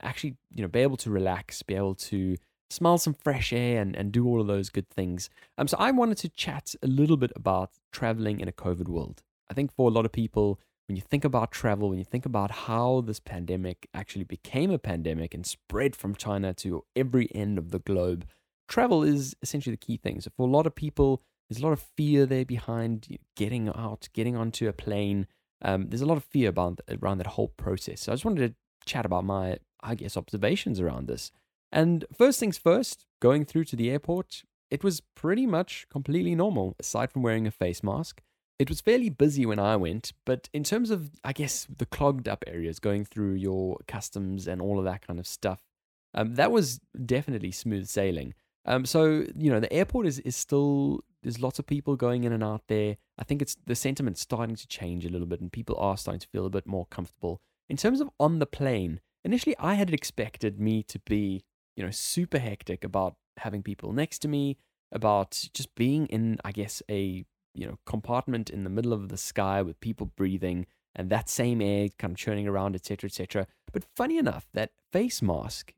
Actually, you know, be able to relax, be able to smell some fresh air, and, and do all of those good things. Um, so, I wanted to chat a little bit about traveling in a COVID world. I think for a lot of people, when you think about travel, when you think about how this pandemic actually became a pandemic and spread from China to every end of the globe, travel is essentially the key thing. So for a lot of people, there's a lot of fear there behind getting out, getting onto a plane. Um, there's a lot of fear about around that whole process. So I just wanted to chat about my, I guess, observations around this. And first things first, going through to the airport, it was pretty much completely normal, aside from wearing a face mask. It was fairly busy when I went, but in terms of, I guess, the clogged up areas, going through your customs and all of that kind of stuff, um, that was definitely smooth sailing. Um, so you know, the airport is is still there's lots of people going in and out there. I think it's the sentiment's starting to change a little bit, and people are starting to feel a bit more comfortable. In terms of on the plane, initially I had expected me to be, you know, super hectic about having people next to me, about just being in, I guess, a you know compartment in the middle of the sky with people breathing and that same air kind of churning around, etc., etc. But funny enough, that face mask,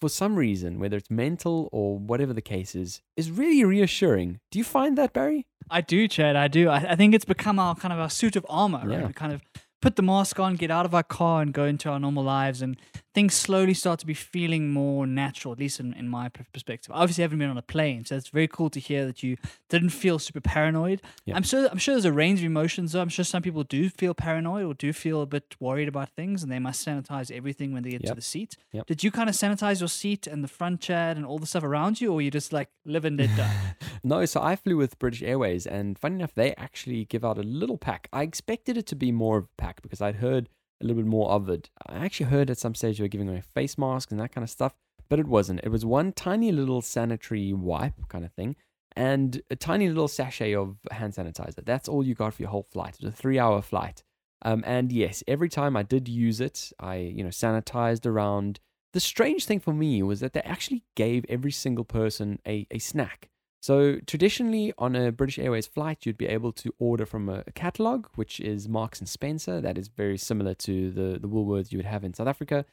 for some reason, whether it's mental or whatever the case is, is really reassuring. Do you find that, Barry? I do, Chad. I do. I, I think it's become our kind of our suit of armor, right? Yeah. We kind of put the mask on, get out of our car, and go into our normal lives, and things slowly start to be feeling more natural. At least in, in my per- perspective. Obviously, I haven't been on a plane, so it's very cool to hear that you didn't feel super paranoid. Yeah. I'm sure. I'm sure there's a range of emotions. Though I'm sure some people do feel paranoid or do feel a bit worried about things, and they must sanitize everything when they get to the seat. Yep. Did you kind of sanitize your seat and the front, Chad, and all the stuff around you, or you just like live and let die? no, so I flew with British Airways, and funny enough, they actually give out a little pack. I expected it to be more of a pack because I'd heard a little bit more of it. I actually heard at some stage they were giving away face masks and that kind of stuff, but it wasn't. It was one tiny little sanitary wipe kind of thing and a tiny little sachet of hand sanitizer. That's all you got for your whole flight. It was a three hour flight. Um, and yes, every time I did use it, I, you know, sanitized around. The strange thing for me was that they actually gave every single person a, a snack. So traditionally on a British Airways flight, you'd be able to order from a, catalog, which is Marks and Spencer. That is very similar to the, the Woolworths you would have in South Africa.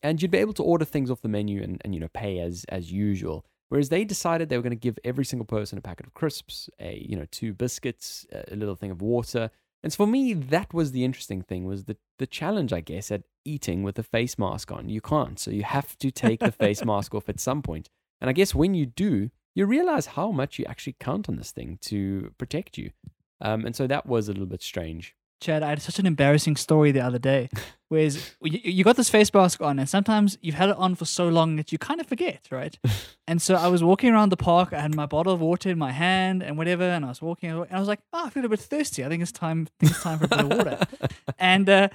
And you'd be able to order things off the menu and, and you know, pay as as usual. Whereas they decided they were going to give every single person a packet of crisps, a you know, two biscuits, a little thing of water. And so for me, that was the interesting thing, was the, the challenge, I guess, at eating with a face mask on. You can't. So you have to take the face mask off at some point. And I guess when you do, you realize how much you actually count on this thing to protect you. Um, and so that was a little bit strange. Chad, I had such an embarrassing story the other day. Whereas you, you got this face mask on, and sometimes you've had it on for so long that you kind of forget, right? and so I was walking around the park, I had my bottle of water in my hand and whatever, and I was walking, and I was like, oh, I feel a bit thirsty. I think it's time, I think it's time for a bit of water. and uh,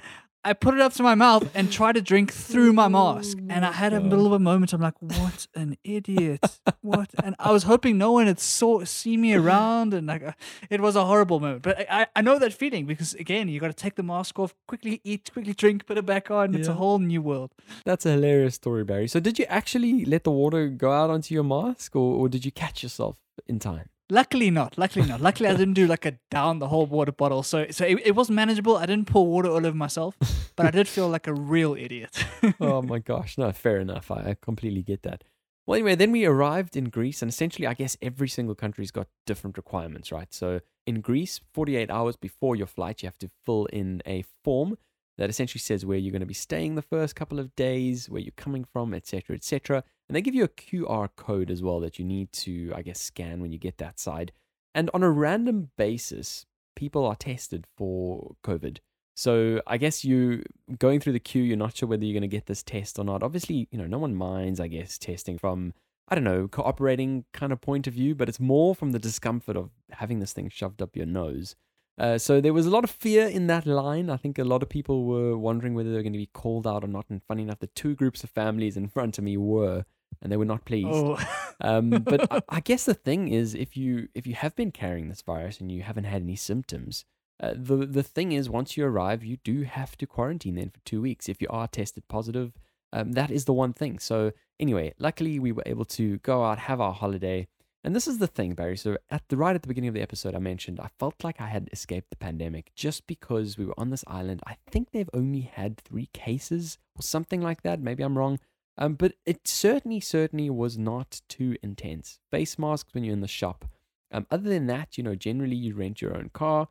I put it up to my mouth and tried to drink through my mask. And I had a little of a moment. I'm like, what an idiot. What? And I was hoping no one had saw see me around. And like, uh, it was a horrible moment. But I, I- know that feeling because again, you got to take the mask off, quickly eat, quickly drink, put it back on. It's a whole new world. That's a hilarious story, Barry. So did you actually let the water go out onto your mask or, or did you catch yourself in time? Luckily not. Luckily not. Luckily I didn't do like a down the whole water bottle. So so it, it was manageable. I didn't pour water all over myself, but I did feel like a real idiot. oh my gosh. No, fair enough. I, I completely get that. Well, anyway, then we arrived in Greece, and essentially, I guess every single country's got different requirements, right? So in Greece, 48 hours before your flight, you have to fill in a form that essentially says where you're going to be staying the first couple of days, where you're coming from, etc., etc. And they give you a QR code as well that you need to, I guess, scan when you get that side. And on a random basis, people are tested for COVID. So I guess you going through the queue, you're not sure whether you're going to get this test or not. Obviously, you know, no one minds, I guess, testing from I don't know, cooperating kind of point of view, but it's more from the discomfort of having this thing shoved up your nose. Uh, so there was a lot of fear in that line. I think a lot of people were wondering whether they were going to be called out or not. And funny enough, the two groups of families in front of me were, and they were not pleased. Oh, Um, but I, I guess the thing is, if you if you have been carrying this virus and you haven't had any symptoms, uh, the the thing is, once you arrive, you do have to quarantine then for two weeks. If you are tested positive, um, that is the one thing. So anyway, luckily we were able to go out, have our holiday, and this is the thing, Barry. So at the right at the beginning of the episode, I mentioned I felt like I had escaped the pandemic just because we were on this island. I think they've only had three cases or something like that. Maybe I'm wrong. Um, but it certainly, certainly was not too intense. Face masks when you're in the shop. Um, other than that, you know, generally you rent your own car.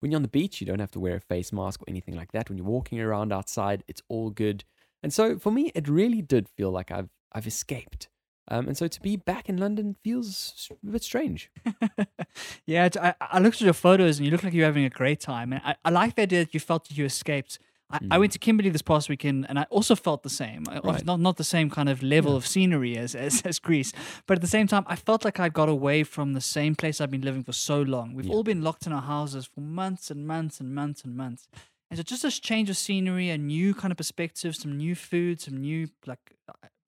When you're on the beach, you don't have to wear a face mask or anything like that. When you're walking around outside, it's all good. And so for me, it really did feel like I've I've escaped. Um, and so to be back in London feels a bit strange. yeah, I, I looked at your photos and you look like you're having a great time. And I, I like the idea that you felt that you escaped. I, I Mm. went to Kimberley this past weekend and I also felt the same. Right. Not not the same kind of level Yeah. of scenery as, as, as Greece. But at the same time, I felt like I got away from the same place I've been living for so long. We've Yeah. all been locked in our houses for months and months and months and months. And so just this change of scenery, a new kind of perspective, some new food, some new like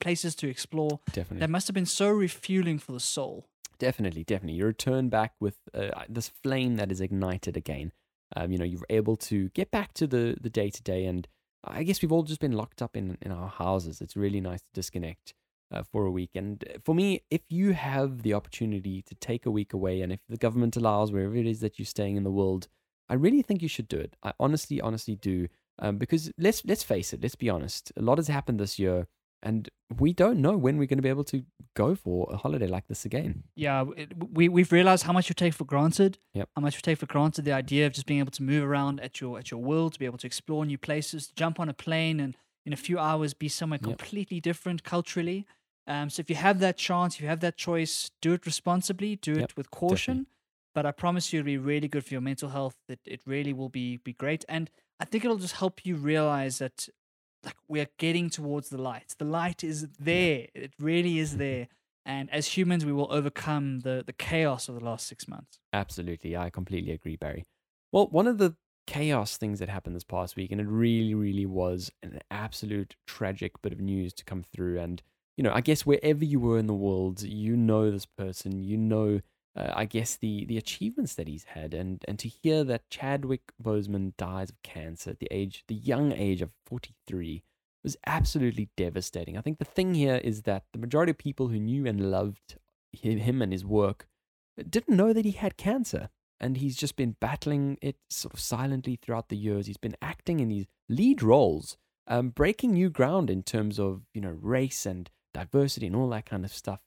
places to explore. Definitely. That must have been so refueling for the soul. Definitely, definitely. You return back with uh, this flame that is ignited again. Um, you know, you're able to get back to the the day to day, and I guess we've all just been locked up in in our houses. It's really nice to disconnect uh, for a week. And for me, if you have the opportunity to take a week away, and if the government allows, wherever it is that you're staying in the world, I really think you should do it. I honestly, honestly do. Um, because let's let's face it, let's be honest. A lot has happened this year, and we don't know when we're going to be able to go for a holiday like this again. yeah, it, we we've realized how much you take for granted. Yep. How much you take for granted the idea of just being able to move around at your at your will, to be able to explore new places, to jump on a plane and in a few hours be somewhere Yep. completely different culturally. Um, so if you have that chance, if you have that choice, do it responsibly, do it Yep, with caution. But I promise you, it'll be really good for your mental health. It it really will be be great, and I think it'll just help you realize that like we're getting towards the light. The light is there. It really is mm-hmm. there. And as humans, we will overcome the, the chaos of the last six months. Absolutely. I completely agree, Barry. Well, one of the chaos things that happened this past week, and it really, really was an absolute tragic bit of news to come through. And, you know, I guess wherever you were in the world, you know this person, you know, uh, I guess, the, the achievements that he's had. And, and to hear that Chadwick Boseman dies of cancer at the age, the young age of 43, was absolutely devastating. I think the thing here is that the majority of people who knew and loved him, him and his work didn't know that he had cancer. And he's just been battling it sort of silently throughout the years. He's been acting in these lead roles, um, breaking new ground in terms of, you know, race and diversity and all that kind of stuff.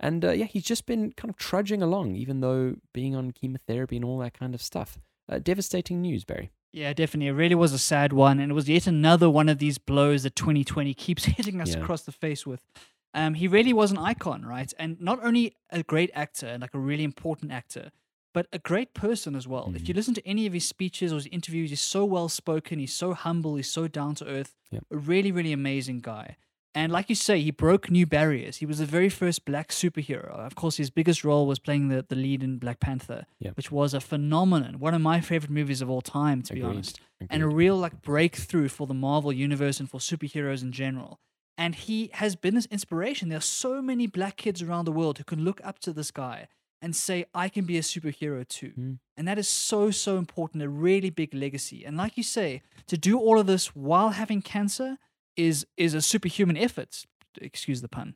And uh, yeah, he's just been kind of trudging along, even though being on chemotherapy and all that kind of stuff. Uh, devastating news, Barry. Yeah, definitely. It really was a sad one. And it was yet another one of these blows that 2020 keeps hitting us Yeah. across the face with. Um, he really was an icon, right? And not only a great actor and like a really important actor, but a great person as well. If you listen to any of his speeches or his interviews, he's so well spoken, he's so humble, he's so down to earth. Yep. A really, really amazing guy. And like you say, he broke new barriers. He was the very first black superhero. Of course, his biggest role was playing the, the lead in Black Panther, which was a phenomenon. One of my favorite movies of all time, to be Agreed. honest. And a real like breakthrough for the Marvel universe and for superheroes in general. And he has been this inspiration. There are so many black kids around the world who can look up to this guy and say, I can be a superhero too. Mm. And that is so, so important, a really big legacy. And like you say, to do all of this while having cancer is is a superhuman effort. Excuse the pun.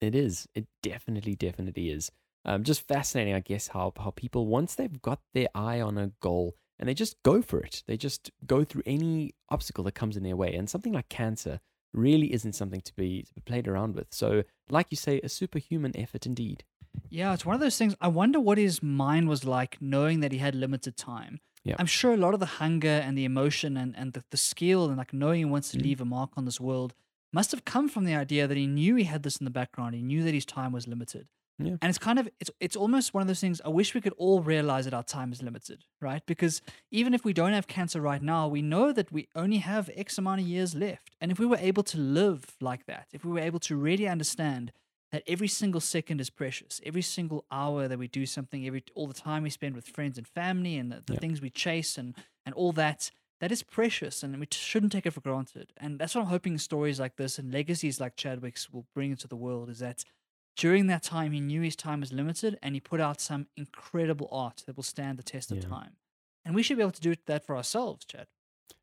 It is. It definitely, definitely is. Um, just fascinating, I guess, how how people once they've got their eye on a goal and they just go for it. They just go through any obstacle that comes in their way. And something like cancer really isn't something to be, to be played around with. So, like you say, a superhuman effort indeed. Yeah, it's one of those things. I wonder what his mind was like knowing that he had limited time. Yeah. I'm sure a lot of the hunger and the emotion and, and the, the skill and like knowing he wants to Mm. leave a mark on this world must have come from the idea that he knew he had this in the background. He knew that his time was limited. Yeah. And it's kind of it's it's almost one of those things I wish we could all realize that our time is limited, right? Because even if we don't have cancer right now, we know that we only have X amount of years left. And if we were able to live like that, if we were able to really understand that every single second is precious. Every single hour that we do something, every all the time we spend with friends and family, and the, the Yeah. things we chase, and and all that, that is precious, and we shouldn't take it for granted. And that's what I'm hoping stories like this and legacies like Chadwick's will bring into the world. Is that during that time he knew his time was limited, and he put out some incredible art that will stand the test of time. And we should be able to do that for ourselves, Chad.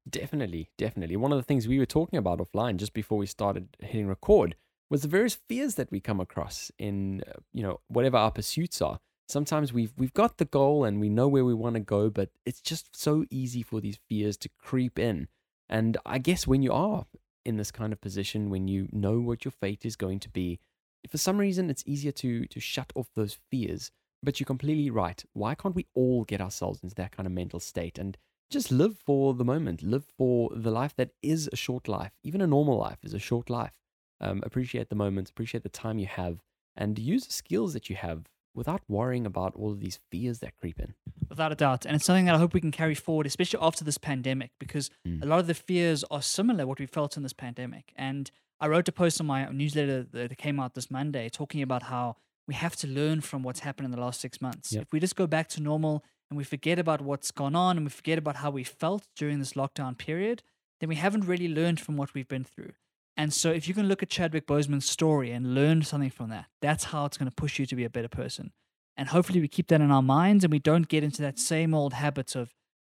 Definitely, definitely. One of the things we were talking about offline just before we started hitting record was the various fears that we come across in, uh, you know, whatever our pursuits are. Sometimes we've we've got the goal and we know where we want to go, but it's just so easy for these fears to creep in. And I guess when you are in this kind of position, when you know what your fate is going to be, for some reason it's easier to to shut off those fears. But you're completely right. Why can't we all get ourselves into that kind of mental state and just live for the moment, live for the life that is a short life. Even a normal life is a short life. Um, appreciate the moments, appreciate the time you have, and use the skills that you have without worrying about all of these fears that creep in. Without a doubt. And it's something that I hope we can carry forward, especially after this pandemic, because Mm. a lot of the fears are similar what we felt in this pandemic. And I wrote a post on my newsletter that came out this Monday talking about how we have to learn from what's happened in the last six months. Yep. If we just go back to normal and we forget about what's gone on and we forget about how we felt during this lockdown period, then we haven't really learned from what we've been through. And so if you can look at Chadwick Boseman's story and learn something from that, that's how it's going to push you to be a better person. And hopefully we keep that in our minds and we don't get into that same old habit of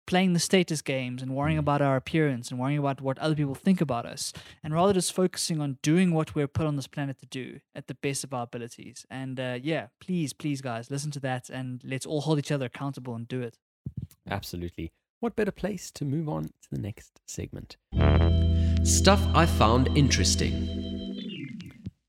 playing the status games and worrying about our appearance and worrying about what other people think about us and rather just focusing on doing what we're put on this planet to do at the best of our abilities. And uh, yeah, please, please, guys, listen to that and let's all hold each other accountable and do it. Absolutely. What better place to move on to the next segment? Stuff I found interesting.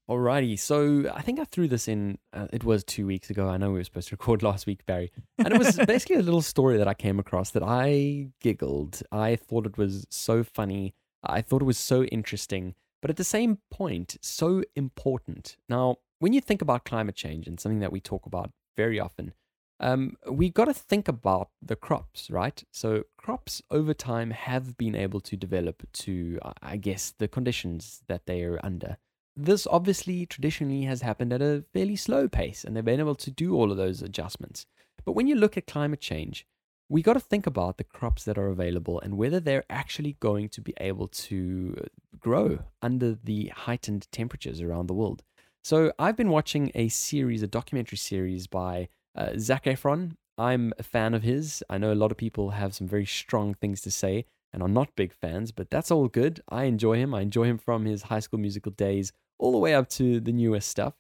Alrighty, so I think I threw this in. Uh, it was two weeks ago. I know we were supposed to record last week, Barry, and it was basically a little story that I came across that I giggled. I thought it was so funny. I thought it was so interesting, but at the same point, so important. Now, when you think about climate change and something that we talk about very often, um, we got to think about the crops, right? So crops over time have been able to develop to, I- I guess, the conditions that they are under. This obviously traditionally has happened at a fairly slow pace, and they've been able to do all of those adjustments. But when you look at climate change, we got to think about the crops that are available and whether they're actually going to be able to uh, grow under the heightened temperatures around the world. So I've been watching a series, a documentary series by uh, Zac Efron. I'm a fan of his. I know a lot of people have some very strong things to say and are not big fans, but that's all good. I enjoy him. I enjoy him from his high school musical days all the way up to the newest stuff.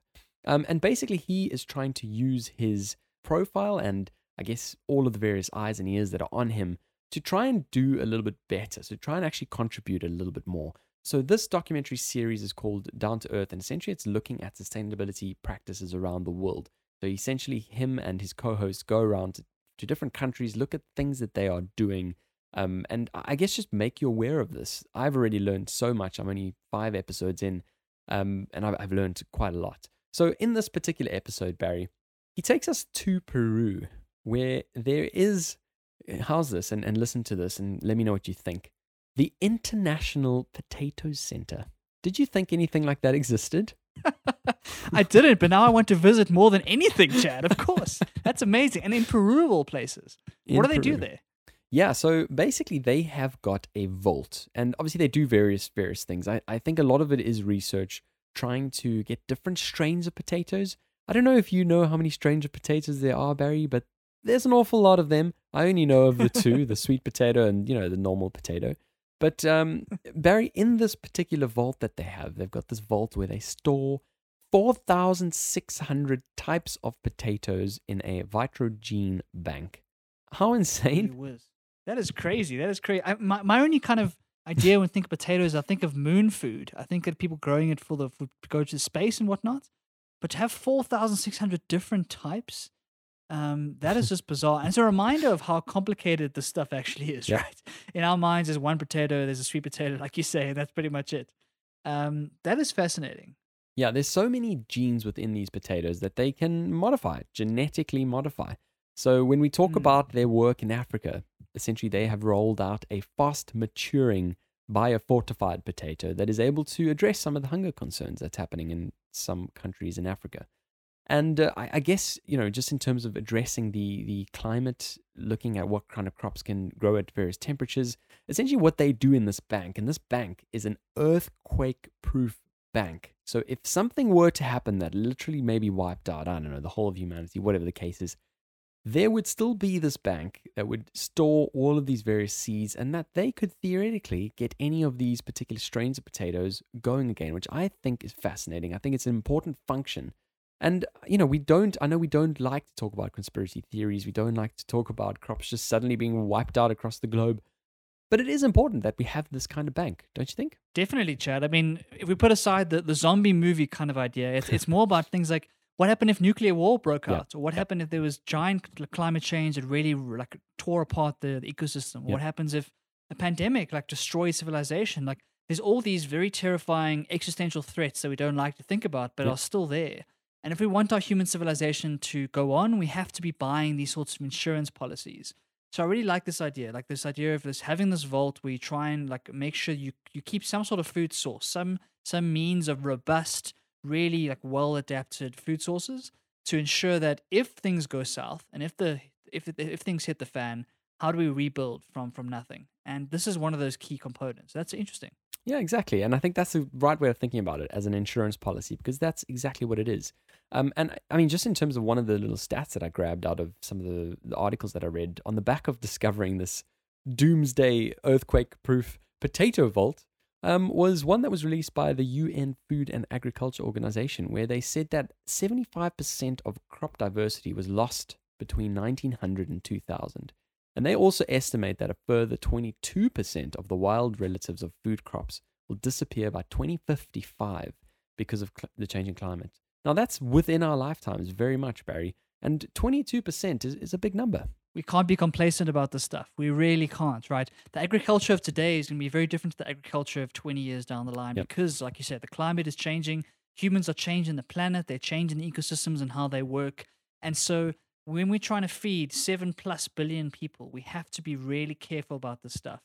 Um, and basically, he is trying to use his profile and I guess all of the various eyes and ears that are on him to try and do a little bit better. So try and actually contribute a little bit more. So this documentary series is called Down to Earth, and essentially it's looking at sustainability practices around the world. So essentially, him and his co-host go around to, to different countries, look at things that they are doing, um, and I guess just make you aware of this. I've already learned so much. I'm only five episodes in, um, and I've, I've learned quite a lot. So in this particular episode, Barry, he takes us to Peru, where there is, how's this? And, and listen to this and let me know what you think. The International Potato Center. Did you think anything like that existed? I didn't, but now I want to visit more than anything, Chad. Of course. That's amazing. And in Peru, of all places. what In do they do there? Yeah, so basically they have got a vault, and obviously they do various various things. I, I think a lot of it is research trying to get different strains of potatoes. I don't know if you know how many strains of potatoes there are, Barry, but there's an awful lot of them. I only know of the two, the sweet potato and you know the normal potato. But um, Barry, in this particular vault that they have, they've got this vault where they store 4,600 types of potatoes in a vitro gene bank. How insane! That is crazy. That is crazy. I, my, my only kind of idea when I think of potatoes, I think of moon food. I think that people growing it for the for, go to space and whatnot. But to have 4,600 different types, um, that is just bizarre. And it's a reminder of how complicated this stuff actually is, Yeah. right? In our minds, there's one potato, there's a sweet potato, like you say, and that's pretty much it. Um, that is fascinating. Yeah, there's so many genes within these potatoes that they can modify, genetically modify. So when we talk Hmm. about their work in Africa, essentially they have rolled out a fast maturing biofortified potato that is able to address some of the hunger concerns that's happening in some countries in Africa. And uh, I, I guess you know, just in terms of addressing the the climate, looking at what kind of crops can grow at various temperatures, essentially what they do in this bank, and this bank is an earthquake-proof bank. So if something were to happen that literally maybe wiped out, I don't know, the whole of humanity, whatever the case is, there would still be this bank that would store all of these various seeds and that they could theoretically get any of these particular strains of potatoes going again, which I think is fascinating. I think it's an important function. And, you know, we don't, I know we don't like to talk about conspiracy theories. We don't like to talk about crops just suddenly being wiped out across the globe. But it is important that we have this kind of bank, don't you think? Definitely, Chad. I mean, if we put aside the, the zombie movie kind of idea, it's, it's more about things like what happened if nuclear war broke Yeah. out, or what happened if there was giant climate change that really like tore apart the, the ecosystem, Yeah. what happens if a pandemic like destroys civilization. Like, there's all these very terrifying existential threats that we don't like to think about, but Yeah. are still there. And if we want our human civilization to go on, we have to be buying these sorts of insurance policies. So I really like this idea, like this idea of this having this vault where you try and like make sure you you keep some sort of food source, some some means of robust, really like well adapted food sources to ensure that if things go south and if the if if things hit the fan, how do we rebuild from from nothing? And this is one of those key components. That's interesting. Yeah, exactly. And I think that's the right way of thinking about it as an insurance policy because that's exactly what it is. Um, and I- mean, just in terms of one of the little stats that I grabbed out of some of the, the articles that I read on the back of discovering this doomsday earthquake proof potato vault um, was one that was released by the UN Food and Agriculture Organization, where they said that 75% of crop diversity was lost between 1900 and 2000. And they also estimate that a further 22% of the wild relatives of food crops will disappear by 2055 because of cl- the changing climate. Now, that's within our lifetimes, very much, Barry. And 22% is, is a big number. We can't be complacent about this stuff. We really can't, right? The agriculture of today is going to be very different to the agriculture of 20 years down the line Yep. because, like you said, the climate is changing. Humans are changing the planet, they're changing the ecosystems and how they work. And so, when we're trying to feed seven plus billion people, we have to be really careful about this stuff.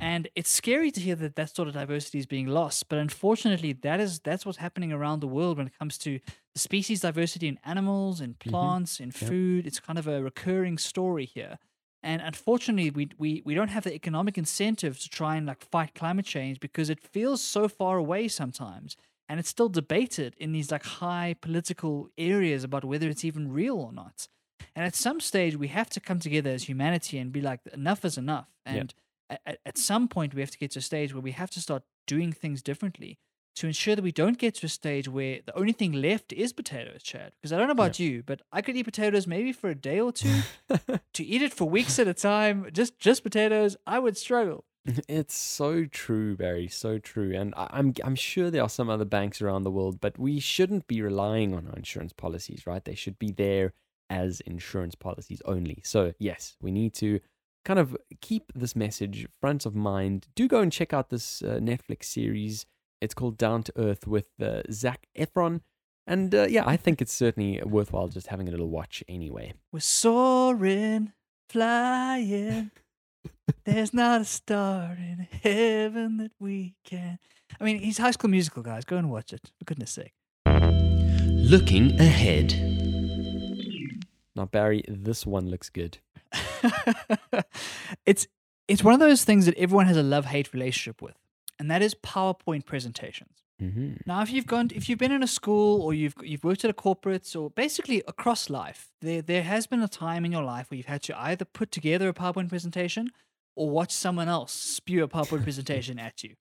And it's scary to hear that that sort of diversity is being lost, but unfortunately, that is that's what's happening around the world when it comes to the species diversity in animals, in mm-hmm. plants, in Yep. food. It's kind of a recurring story here. And unfortunately, we, we, we don't have the economic incentive to try and like fight climate change because it feels so far away sometimes. And it's still debated in these like high political areas about whether it's even real or not. And at some stage, we have to come together as humanity and be like, enough is enough. And at, at- at some point, we have to get to a stage where we have to start doing things differently to ensure that we don't get to a stage where the only thing left is potatoes, Chad. Because I don't know about you, but I could eat potatoes maybe for a day or two. to eat it for weeks at a time, just just potatoes, I would struggle. It's so true, Barry. So true. And I- I'm I'm sure there are some other banks around the world, but we shouldn't be relying on our insurance policies, right? They should be there as insurance policies only. So yes, we need to kind of keep this message front of mind. Do go and check out this uh, Netflix series. It's called Down to Earth with uh, Zac Efron. And uh, yeah, I think it's certainly worthwhile just having a little watch anyway. We're soaring, flying. There's not a star in heaven that we can. I mean, he's High School Musical, guys. Go and watch it, for goodness sake. Looking ahead. Now, Barry, this one looks good. it's it's one of those things that everyone has a love hate relationship with, and that is PowerPoint presentations. hmm Now, if you've gone, if you've been in a school or you've you've worked at a corporate or basically across life, there there has been a time in your life where you've had to either put together a PowerPoint presentation or watch someone else spew a PowerPoint presentation at you.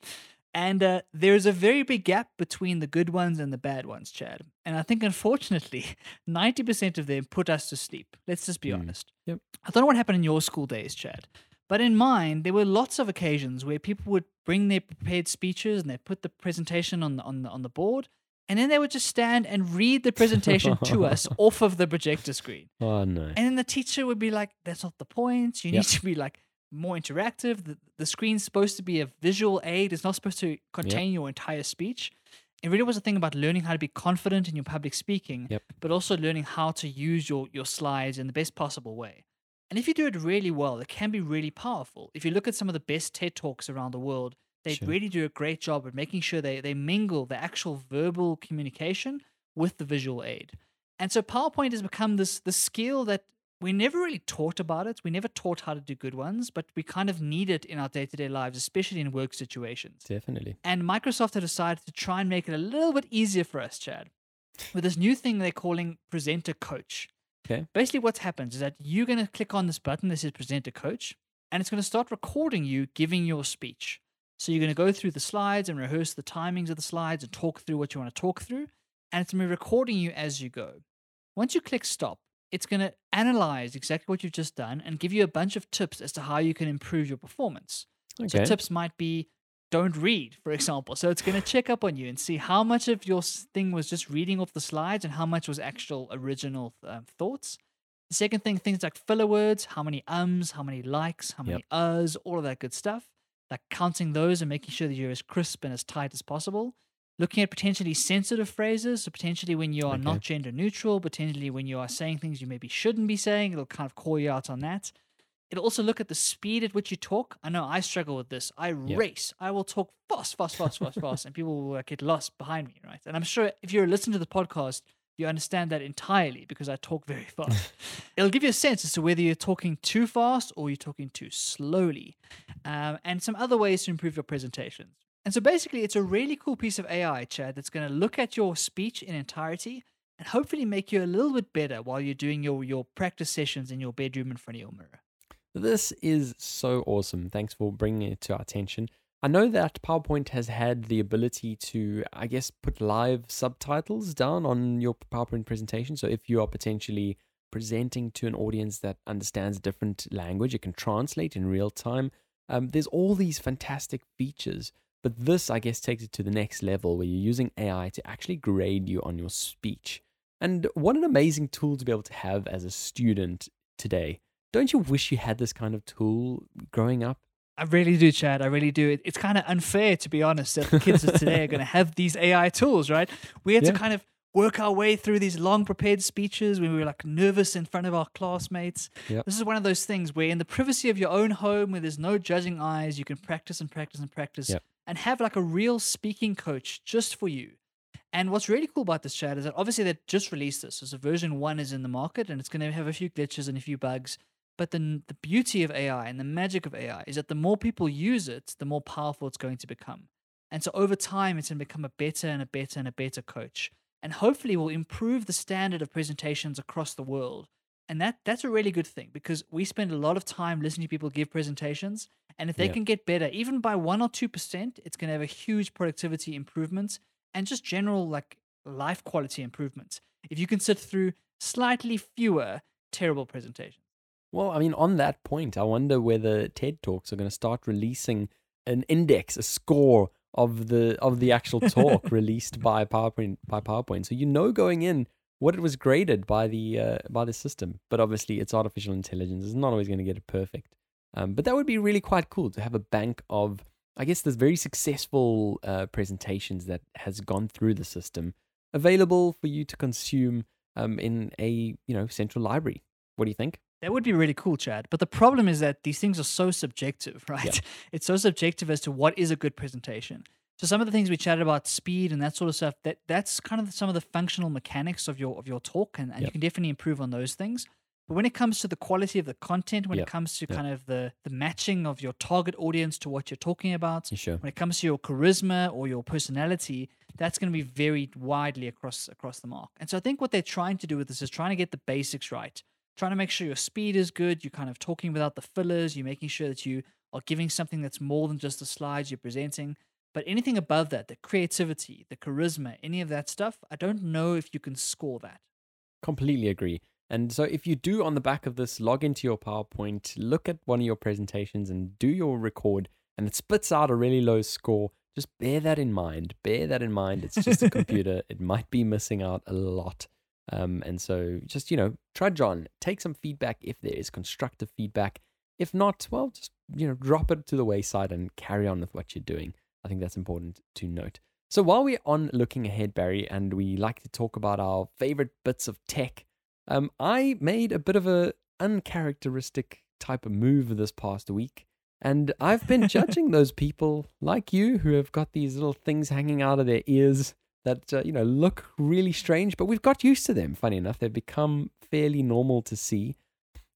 And uh, there's a very big gap between the good ones and the bad ones, Chad. And I think, unfortunately, 90% of them put us to sleep. Let's just be Mm. honest. Yep. I don't know what happened in your school days, Chad. But in mine, there were lots of occasions where people would bring their prepared speeches and they put the presentation on the, on the, on the board, and then they would just stand and read the presentation to us off of the projector screen. Oh, no. And then the teacher would be like, "That's not the point. You Yep. need to be like more interactive. The, the screen's supposed to be a visual aid. It's not supposed to contain your entire speech." It really was a thing about learning how to be confident in your public speaking, Yep. but also learning how to use your your slides in the best possible way. And if you do it really well, it can be really powerful. If you look at some of the best TED Talks around the world, they Sure. really do a great job at making sure they, they mingle the actual verbal communication with the visual aid. And so PowerPoint has become this the skill that we never really taught about it. We never taught how to do good ones, but we kind of need it in our day to day lives, especially in work situations. Definitely. And Microsoft had decided to try and make it a little bit easier for us, Chad, with this new thing they're calling Presenter Coach. Okay. Basically, what happens is that you're going to click on this button that says Presenter Coach, and it's going to start recording you giving your speech. So you're going to go through the slides and rehearse the timings of the slides and talk through what you want to talk through, and it's going to be recording you as you go. Once you click stop, it's going to analyze exactly what you've just done and give you a bunch of tips as to how you can improve your performance. So tips might be don't read, for example. So it's going to check up on you and see how much of your thing was just reading off the slides and how much was actual original um, thoughts. The second thing, things like filler words, how many ums, how many likes, how many uhs, all of that good stuff. Like counting those and making sure that you're as crisp and as tight as possible. Looking at potentially sensitive phrases, so potentially when you are Okay. not gender neutral, potentially when you are saying things you maybe shouldn't be saying, it'll kind of call you out on that. It'll also look at the speed at which you talk. I know I struggle with this. I race. I will talk fast, fast, fast, fast, fast, and people will get lost behind me, right? And I'm sure if you're listening to the podcast, you understand that entirely because I talk very fast. It'll give you a sense as to whether you're talking too fast or you're talking too slowly, um, and some other ways to improve your presentations. And so basically, it's a really cool piece of AI, Chad, that's going to look at your speech in entirety and hopefully make you a little bit better while you're doing your, your practice sessions in your bedroom in front of your mirror. This is so awesome. Thanks for bringing it to our attention. I know that PowerPoint has had the ability to, I guess, put live subtitles down on your PowerPoint presentation. So if you are potentially presenting to an audience that understands a different language, it can translate in real time. Um, there's all these fantastic features. But this, I guess, takes it to the next level where you're using AI to actually grade you on your speech. And what an amazing tool to be able to have as a student today. Don't you wish you had this kind of tool growing up? I really do, Chad. I really do. It's kind of unfair, to be honest, that the kids of today are going to have these AI tools, right? We had Yeah. to kind of work our way through these long prepared speeches when we were like nervous in front of our classmates. Yep. This is one of those things where, in the privacy of your own home, where there's no judging eyes, you can practice and practice and practice Yep. And have like a real speaking coach just for you. And what's really cool about this chat is that obviously they just released this. So version one is in the market and it's going to have a few glitches and a few bugs. But the, the beauty of AI and the magic of AI is that the more people use it, the more powerful it's going to become. And so over time, it's going to become a better and a better and a better coach. And hopefully will improve the standard of presentations across the world. And that that's a really good thing because we spend a lot of time listening to people give presentations. And if they Yeah. can get better, even by one or two percent, it's going to have a huge productivity improvement and just general like life quality improvements. If you can sit through slightly fewer terrible presentations. Well, I mean, on that point, I wonder whether TED Talks are going to start releasing an index, a score of the of the actual talk released by PowerPoint by PowerPoint, so you know going in what it was graded by the uh, by the system. But obviously, it's artificial intelligence; it's not always going to get it perfect. Um, but that would be really quite cool to have a bank of, I guess, there's very successful uh, presentations that has gone through the system available for you to consume um, in a you know central library. What do you think? That would be really cool, Chad. But the problem is that these things are so subjective, right? It's so subjective as to what is a good presentation. So some of the things we chatted about, speed and that sort of stuff, that that's kind of some of the functional mechanics of your of your talk, and, and you can definitely improve on those things. But when it comes to the quality of the content, when Yep. it comes to Yep. kind of the the matching of your target audience to what you're talking about, sure? when it comes to your charisma or your personality, that's going to be very widely across across the mark. And so I think what they're trying to do with this is trying to get the basics right, trying to make sure your speed is good, you're kind of talking without the fillers, you're making sure that you are giving something that's more than just the slides you're presenting. But anything above that, the creativity, the charisma, any of that stuff, I don't know if you can score that. Completely agree. And so, if you do on the back of this, log into your PowerPoint, look at one of your presentations, and do your record, and it spits out a really low score, just bear that in mind. Bear that in mind. It's just a computer, it might be missing out a lot. Um, and so, just, you know, trudge on, take some feedback if there is constructive feedback. If not, well, just, you know, drop it to the wayside and carry on with what you're doing. I think that's important to note. So, while we're on looking ahead, Barry, and we like to talk about our favorite bits of tech, um, I made a bit of a uncharacteristic type of move this past week. And I've been judging those people like you who have got these little things hanging out of their ears that uh, you know look really strange, but we've got used to them. Funny enough, they've become fairly normal to see.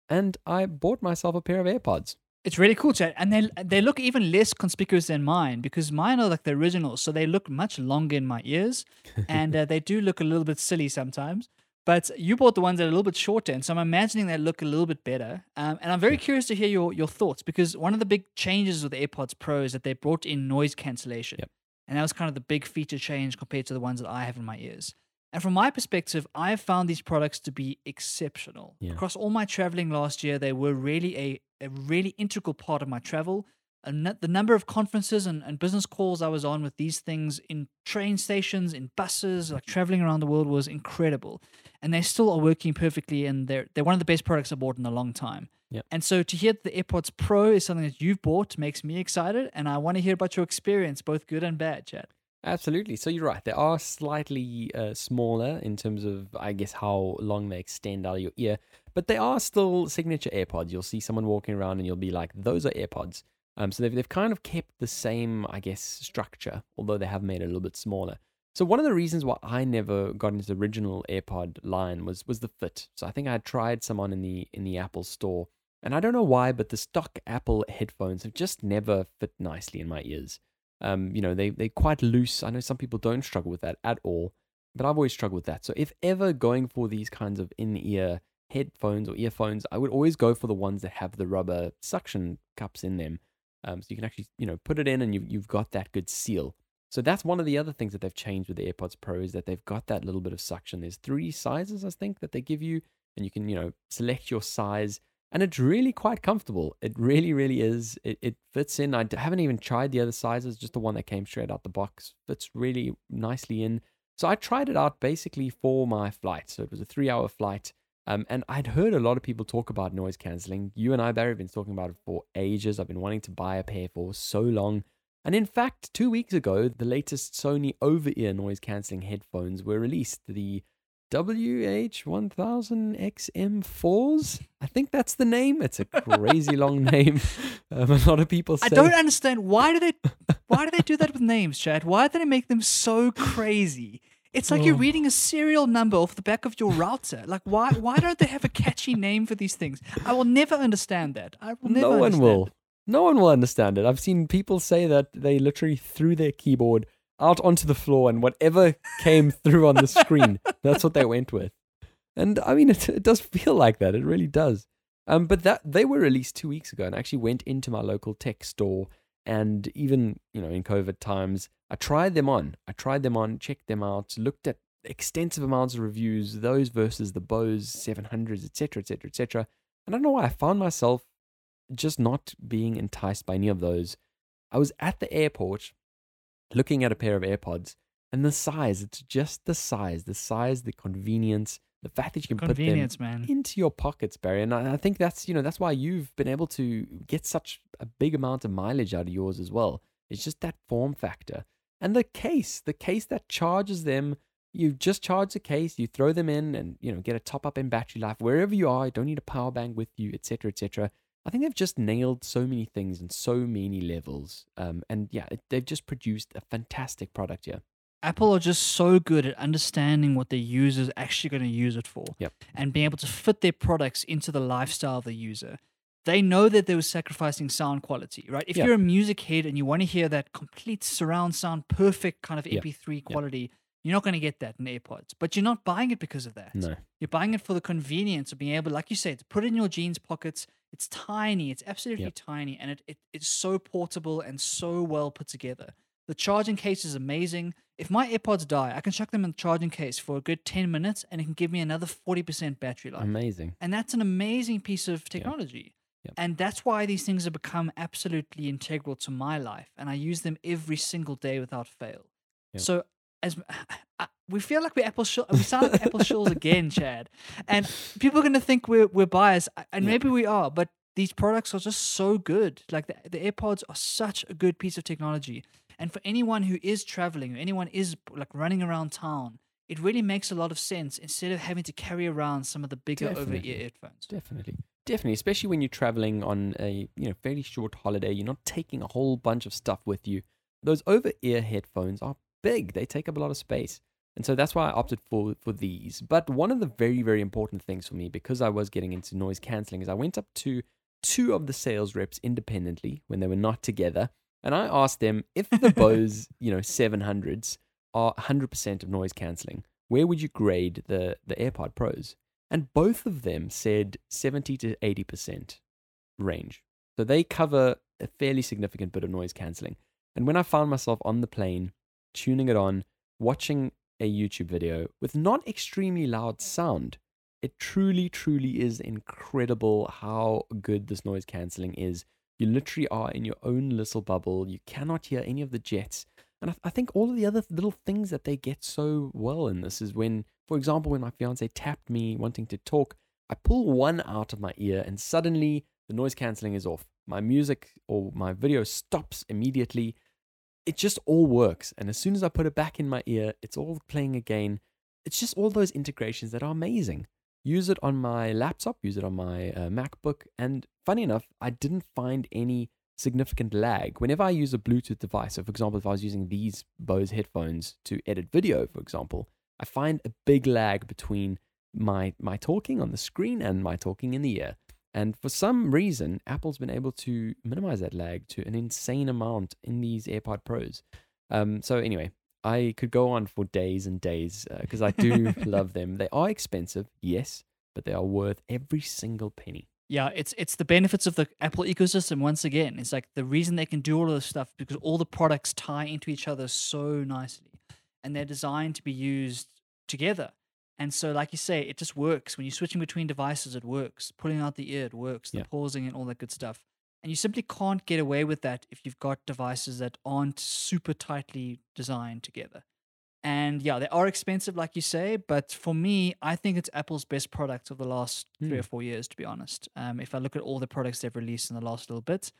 And I bought myself a pair of AirPods. It's really cool, Chad. And they they look even less conspicuous than mine because mine are like the originals, so they look much longer in my ears, and uh, they do look a little bit silly sometimes. But you bought the ones that are a little bit shorter, and so I'm imagining they look a little bit better. Um, and I'm very curious to hear your your thoughts because one of the big changes with the AirPods Pro is that they brought in noise cancellation, Yep. and that was kind of the big feature change compared to the ones that I have in my ears. And from my perspective, I have found these products to be exceptional. Yeah. Across all my traveling last year, they were really a, a really integral part of my travel. And the number of conferences and, and business calls I was on with these things in train stations, in buses, like mm-hmm. traveling around the world was incredible. And they still are working perfectly, and they're they're one of the best products I bought in a long time. Yep. And so to hear that the AirPods Pro is something that you've bought makes me excited, and I want to hear about your experience, both good and bad, Chad. Absolutely. So you're right. They are slightly uh, smaller in terms of, I guess, how long they extend out of your ear, but they are still signature AirPods. You'll see someone walking around and you'll be like, those are AirPods. Um, so they've, they've kind of kept the same, I guess, structure, although they have made it a little bit smaller. So one of the reasons why I never got into the original AirPod line was was the fit. So I think I tried some on in the in the Apple store, and I don't know why, but the stock Apple headphones have just never fit nicely in my ears. Um, you know, they they're quite loose. I know some people don't struggle with that at all, but I've always struggled with that. So if ever going for these kinds of in-ear headphones or earphones, I would always go for the ones that have the rubber suction cups in them. Um, so you can actually, you know, put it in and you, you've got that good seal. So that's one of the other things that they've changed with the AirPods Pro is that they've got that little bit of suction. There's three sizes, I think, that they give you, and you can, you know, select your size, and it's really quite comfortable. It really, really is. It, it fits in. I haven't even tried the other sizes, just the one that came straight out the box fits really nicely in. So I tried it out basically for my flight. So it was a three-hour flight. Um, and I'd heard a lot of people talk about noise cancelling. You and I, Barry, have been talking about it for ages. I've been wanting to buy a pair for so long. And in fact, two weeks ago, the latest Sony over ear noise cancelling headphones were released. The WH1000XM4s? I think that's the name. It's a crazy long name. Um, a lot of people say. I don't understand why do they why do they do that with names, Chad? Why do they make them so crazy? It's like you're Oh. reading a serial number off the back of your router. Like why why don't they have a catchy name for these things? I will never understand that. I will never no one will. it. No one will understand it. I've seen people say that they literally threw their keyboard out onto the floor and whatever came through on the screen, that's what they went with. And I mean, it, it does feel like that. It really does. Um, but that they were released two weeks ago, and I actually went into my local tech store, and even you know in COVID times, I tried them on. I tried them on, checked them out, looked at extensive amounts of reviews, those versus the Bose 700s, etc., etc., etc. And I don't know why I found myself just not being enticed by any of those. I was at the airport looking at a pair of AirPods, and the size, it's just the size, the size, the convenience, the fact that you can put them man. into your pockets, Barry. And I, I think that's you know that's why you've been able to get such a big amount of mileage out of yours as well. It's just that form factor and the case, the case that charges them. You just charge the case, you throw them in, and you know get a top up in battery life wherever you are. You don't need a power bank with you, etc., etc. I think they've just nailed so many things in so many levels. Um, and yeah, it, they've just produced a fantastic product here. Apple are just so good at understanding what their users actually going to use it for Yep. and being able to fit their products into the lifestyle of the user. They know that they were sacrificing sound quality, right? If Yep. you're a music head and you want to hear that complete surround sound, perfect kind of Yep. MP3 quality, you're not going to get that in AirPods. But you're not buying it because of that. No, You're buying it for the convenience of being able, like you said, to put it in your jeans pockets. It's tiny. It's absolutely Yep. tiny, and it, it it's so portable and so well put together. The charging case is amazing. If my AirPods die, I can chuck them in the charging case for a good 10 minutes and it can give me another 40% battery life. amazing. and that's an amazing piece of technology. Yep. And that's why these things have become absolutely integral to my life. And I use them every single day without fail. Yep. So, as I- we feel like we're Apple, shill, we sound like Apple shills again, Chad. And people are going to think we're, we're biased, and maybe we are, but these products are just so good. Like the, the AirPods are such a good piece of technology. And for anyone who is traveling, or anyone is like running around town, it really makes a lot of sense instead of having to carry around some of the bigger over ear headphones. Definitely. Definitely, especially when you're traveling on a you know fairly short holiday, you're not taking a whole bunch of stuff with you. Those over-ear headphones are big; they take up a lot of space, and so that's why I opted for for these. But one of the very very important things for me, because I was getting into noise cancelling, is I went up to two of the sales reps independently when they were not together, and I asked them if the Bose you know 700s are 100% of noise cancelling, where would you grade the the AirPod Pros? And both of them said 70 to 80% range. So they cover a fairly significant bit of noise cancelling. And when I found myself on the plane, tuning it on, watching a YouTube video with not extremely loud sound, it truly, truly is incredible how good this noise cancelling is. You literally are in your own little bubble. You cannot hear any of the jets. And I, I think all of the other little things that they get so well in this is when, for example, when my fiance tapped me wanting to talk, I pull one out of my ear and suddenly the noise cancelling is off. My music or my video stops immediately. It just all works. And as soon as I put it back in my ear, it's all playing again. It's just all those integrations that are amazing. Use it on my laptop, use it on my uh, MacBook. And funny enough, I didn't find any significant lag. Whenever I use a Bluetooth device, so for example, if I was using these Bose headphones to edit video, for example, I find a big lag between my my talking on the screen and my talking in the ear. And for some reason, Apple's been able to minimize that lag to an insane amount in these AirPod Pros. Um, so anyway, I could go on for days and days because I do love them. They are expensive, yes, but they are worth every single penny. Yeah, it's it's the benefits of the Apple ecosystem once again. It's like the reason they can do all of this stuff because all the products tie into each other so nicely and they're designed to be used together. And so like you say, it just works. When you're switching between devices, it works. Pulling out the ear, it works. The Yeah. pausing and all that good stuff. And you simply can't get away with that if you've got devices that aren't super tightly designed together. And yeah, they are expensive, like you say, but for me, I think it's Apple's best product of the last three Hmm. or four years, to be honest. Um, if I look at all the products they've released in the last little bit,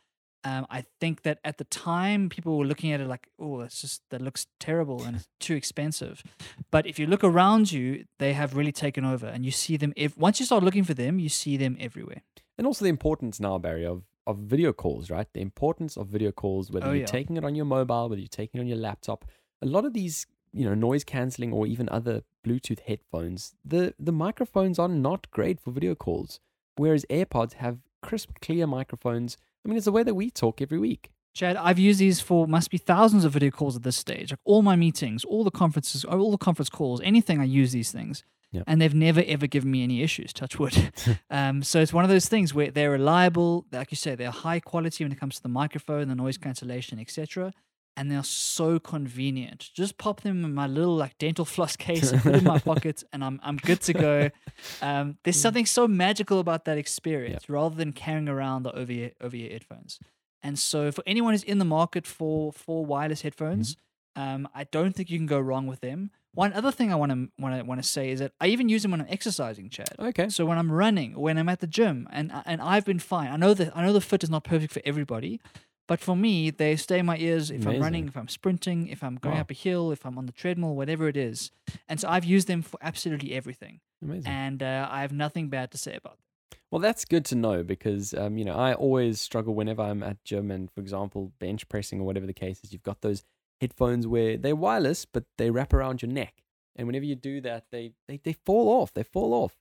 um, I think that at the time people were looking at it like, oh, it's just that looks terrible and it's too expensive. But if you look around you, they have really taken over, and you see them. If once you start looking for them, you see them everywhere. And also the importance now, Barry, of, of video calls, right? The importance of video calls, whether Oh, you're yeah. taking it on your mobile, whether you're taking it on your laptop. A lot of these, you know, noise cancelling or even other Bluetooth headphones, the, the microphones are not great for video calls. Whereas AirPods have crisp, clear microphones. I mean, it's the way that we talk every week. Chad, I've used these for must be thousands of video calls at this stage. Like all my meetings, all the conferences, all the conference calls, anything I use these things. Yep. And they've never ever given me any issues, touch wood. um, so it's one of those things where they're reliable, like you say, they're high quality when it comes to the microphone, the noise cancellation, etc. And they're so convenient. Just pop them in my little like dental floss case and put in my pocket, and I'm I'm good to go. Um, there's something so magical about that experience, rather than carrying around the over ear over ear headphones. And so, for anyone who's in the market for for wireless headphones, um, I don't think you can go wrong with them. One other thing I want to want to want to say is that I even use them when I'm exercising, Chad. Okay. So when I'm running, when I'm at the gym, and and I've been fine. I know that I know the fit is not perfect for everybody, but for me, they stay in my ears if I'm running, if I'm sprinting, if I'm going Wow. up a hill, if I'm on the treadmill, whatever it is. And so I've used them for absolutely everything, Amazing. and uh, I have nothing bad to say about them. Well, that's good to know because um, you know I always struggle whenever I'm at gym and, for example, bench pressing or whatever the case is. You've got those headphones where they're wireless, but they wrap around your neck, and whenever you do that, they they, they fall off. They fall off.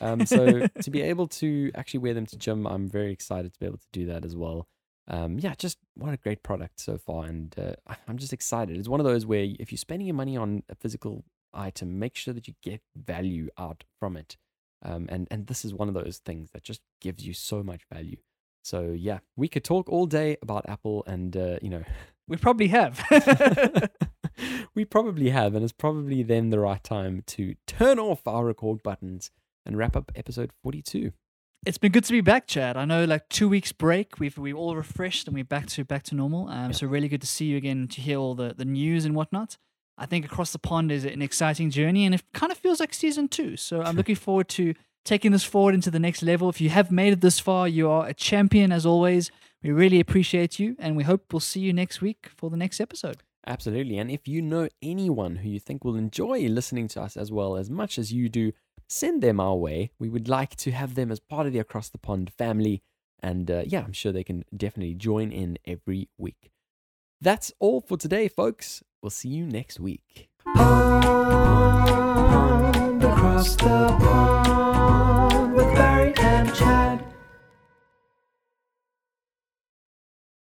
Um, so to be able to actually wear them to gym, I'm very excited to be able to do that as well. Um, yeah, just what a great product so far, and uh, I'm just excited. It's one of those where if you're spending your money on a physical item, make sure that you get value out from it. Um, and and this is one of those things that just gives you so much value. So yeah, we could talk all day about Apple, and uh, you know, We probably have. we probably have, and it's probably then the right time to turn off our record buttons and wrap up episode forty-two. It's been good to be back, Chad. I know, like two weeks break, we've we all refreshed and we're back to back to normal. Um, Yeah. so really good to see you again to hear all the the news and whatnot. I think across the pond is an exciting journey, and it kind of feels like season two. So I'm looking forward to taking this forward into the next level. If you have made it this far, you are a champion as always. We really appreciate you, and we hope we'll see you next week for the next episode. Absolutely. And if you know anyone who you think will enjoy listening to us as well as much as you do, send them our way. We would like to have them as part of the Across the Pond family. And uh, yeah, I'm sure they can definitely join in every week. That's all for today, folks. We'll see you next week. Pond across the pond with Barry and Chad.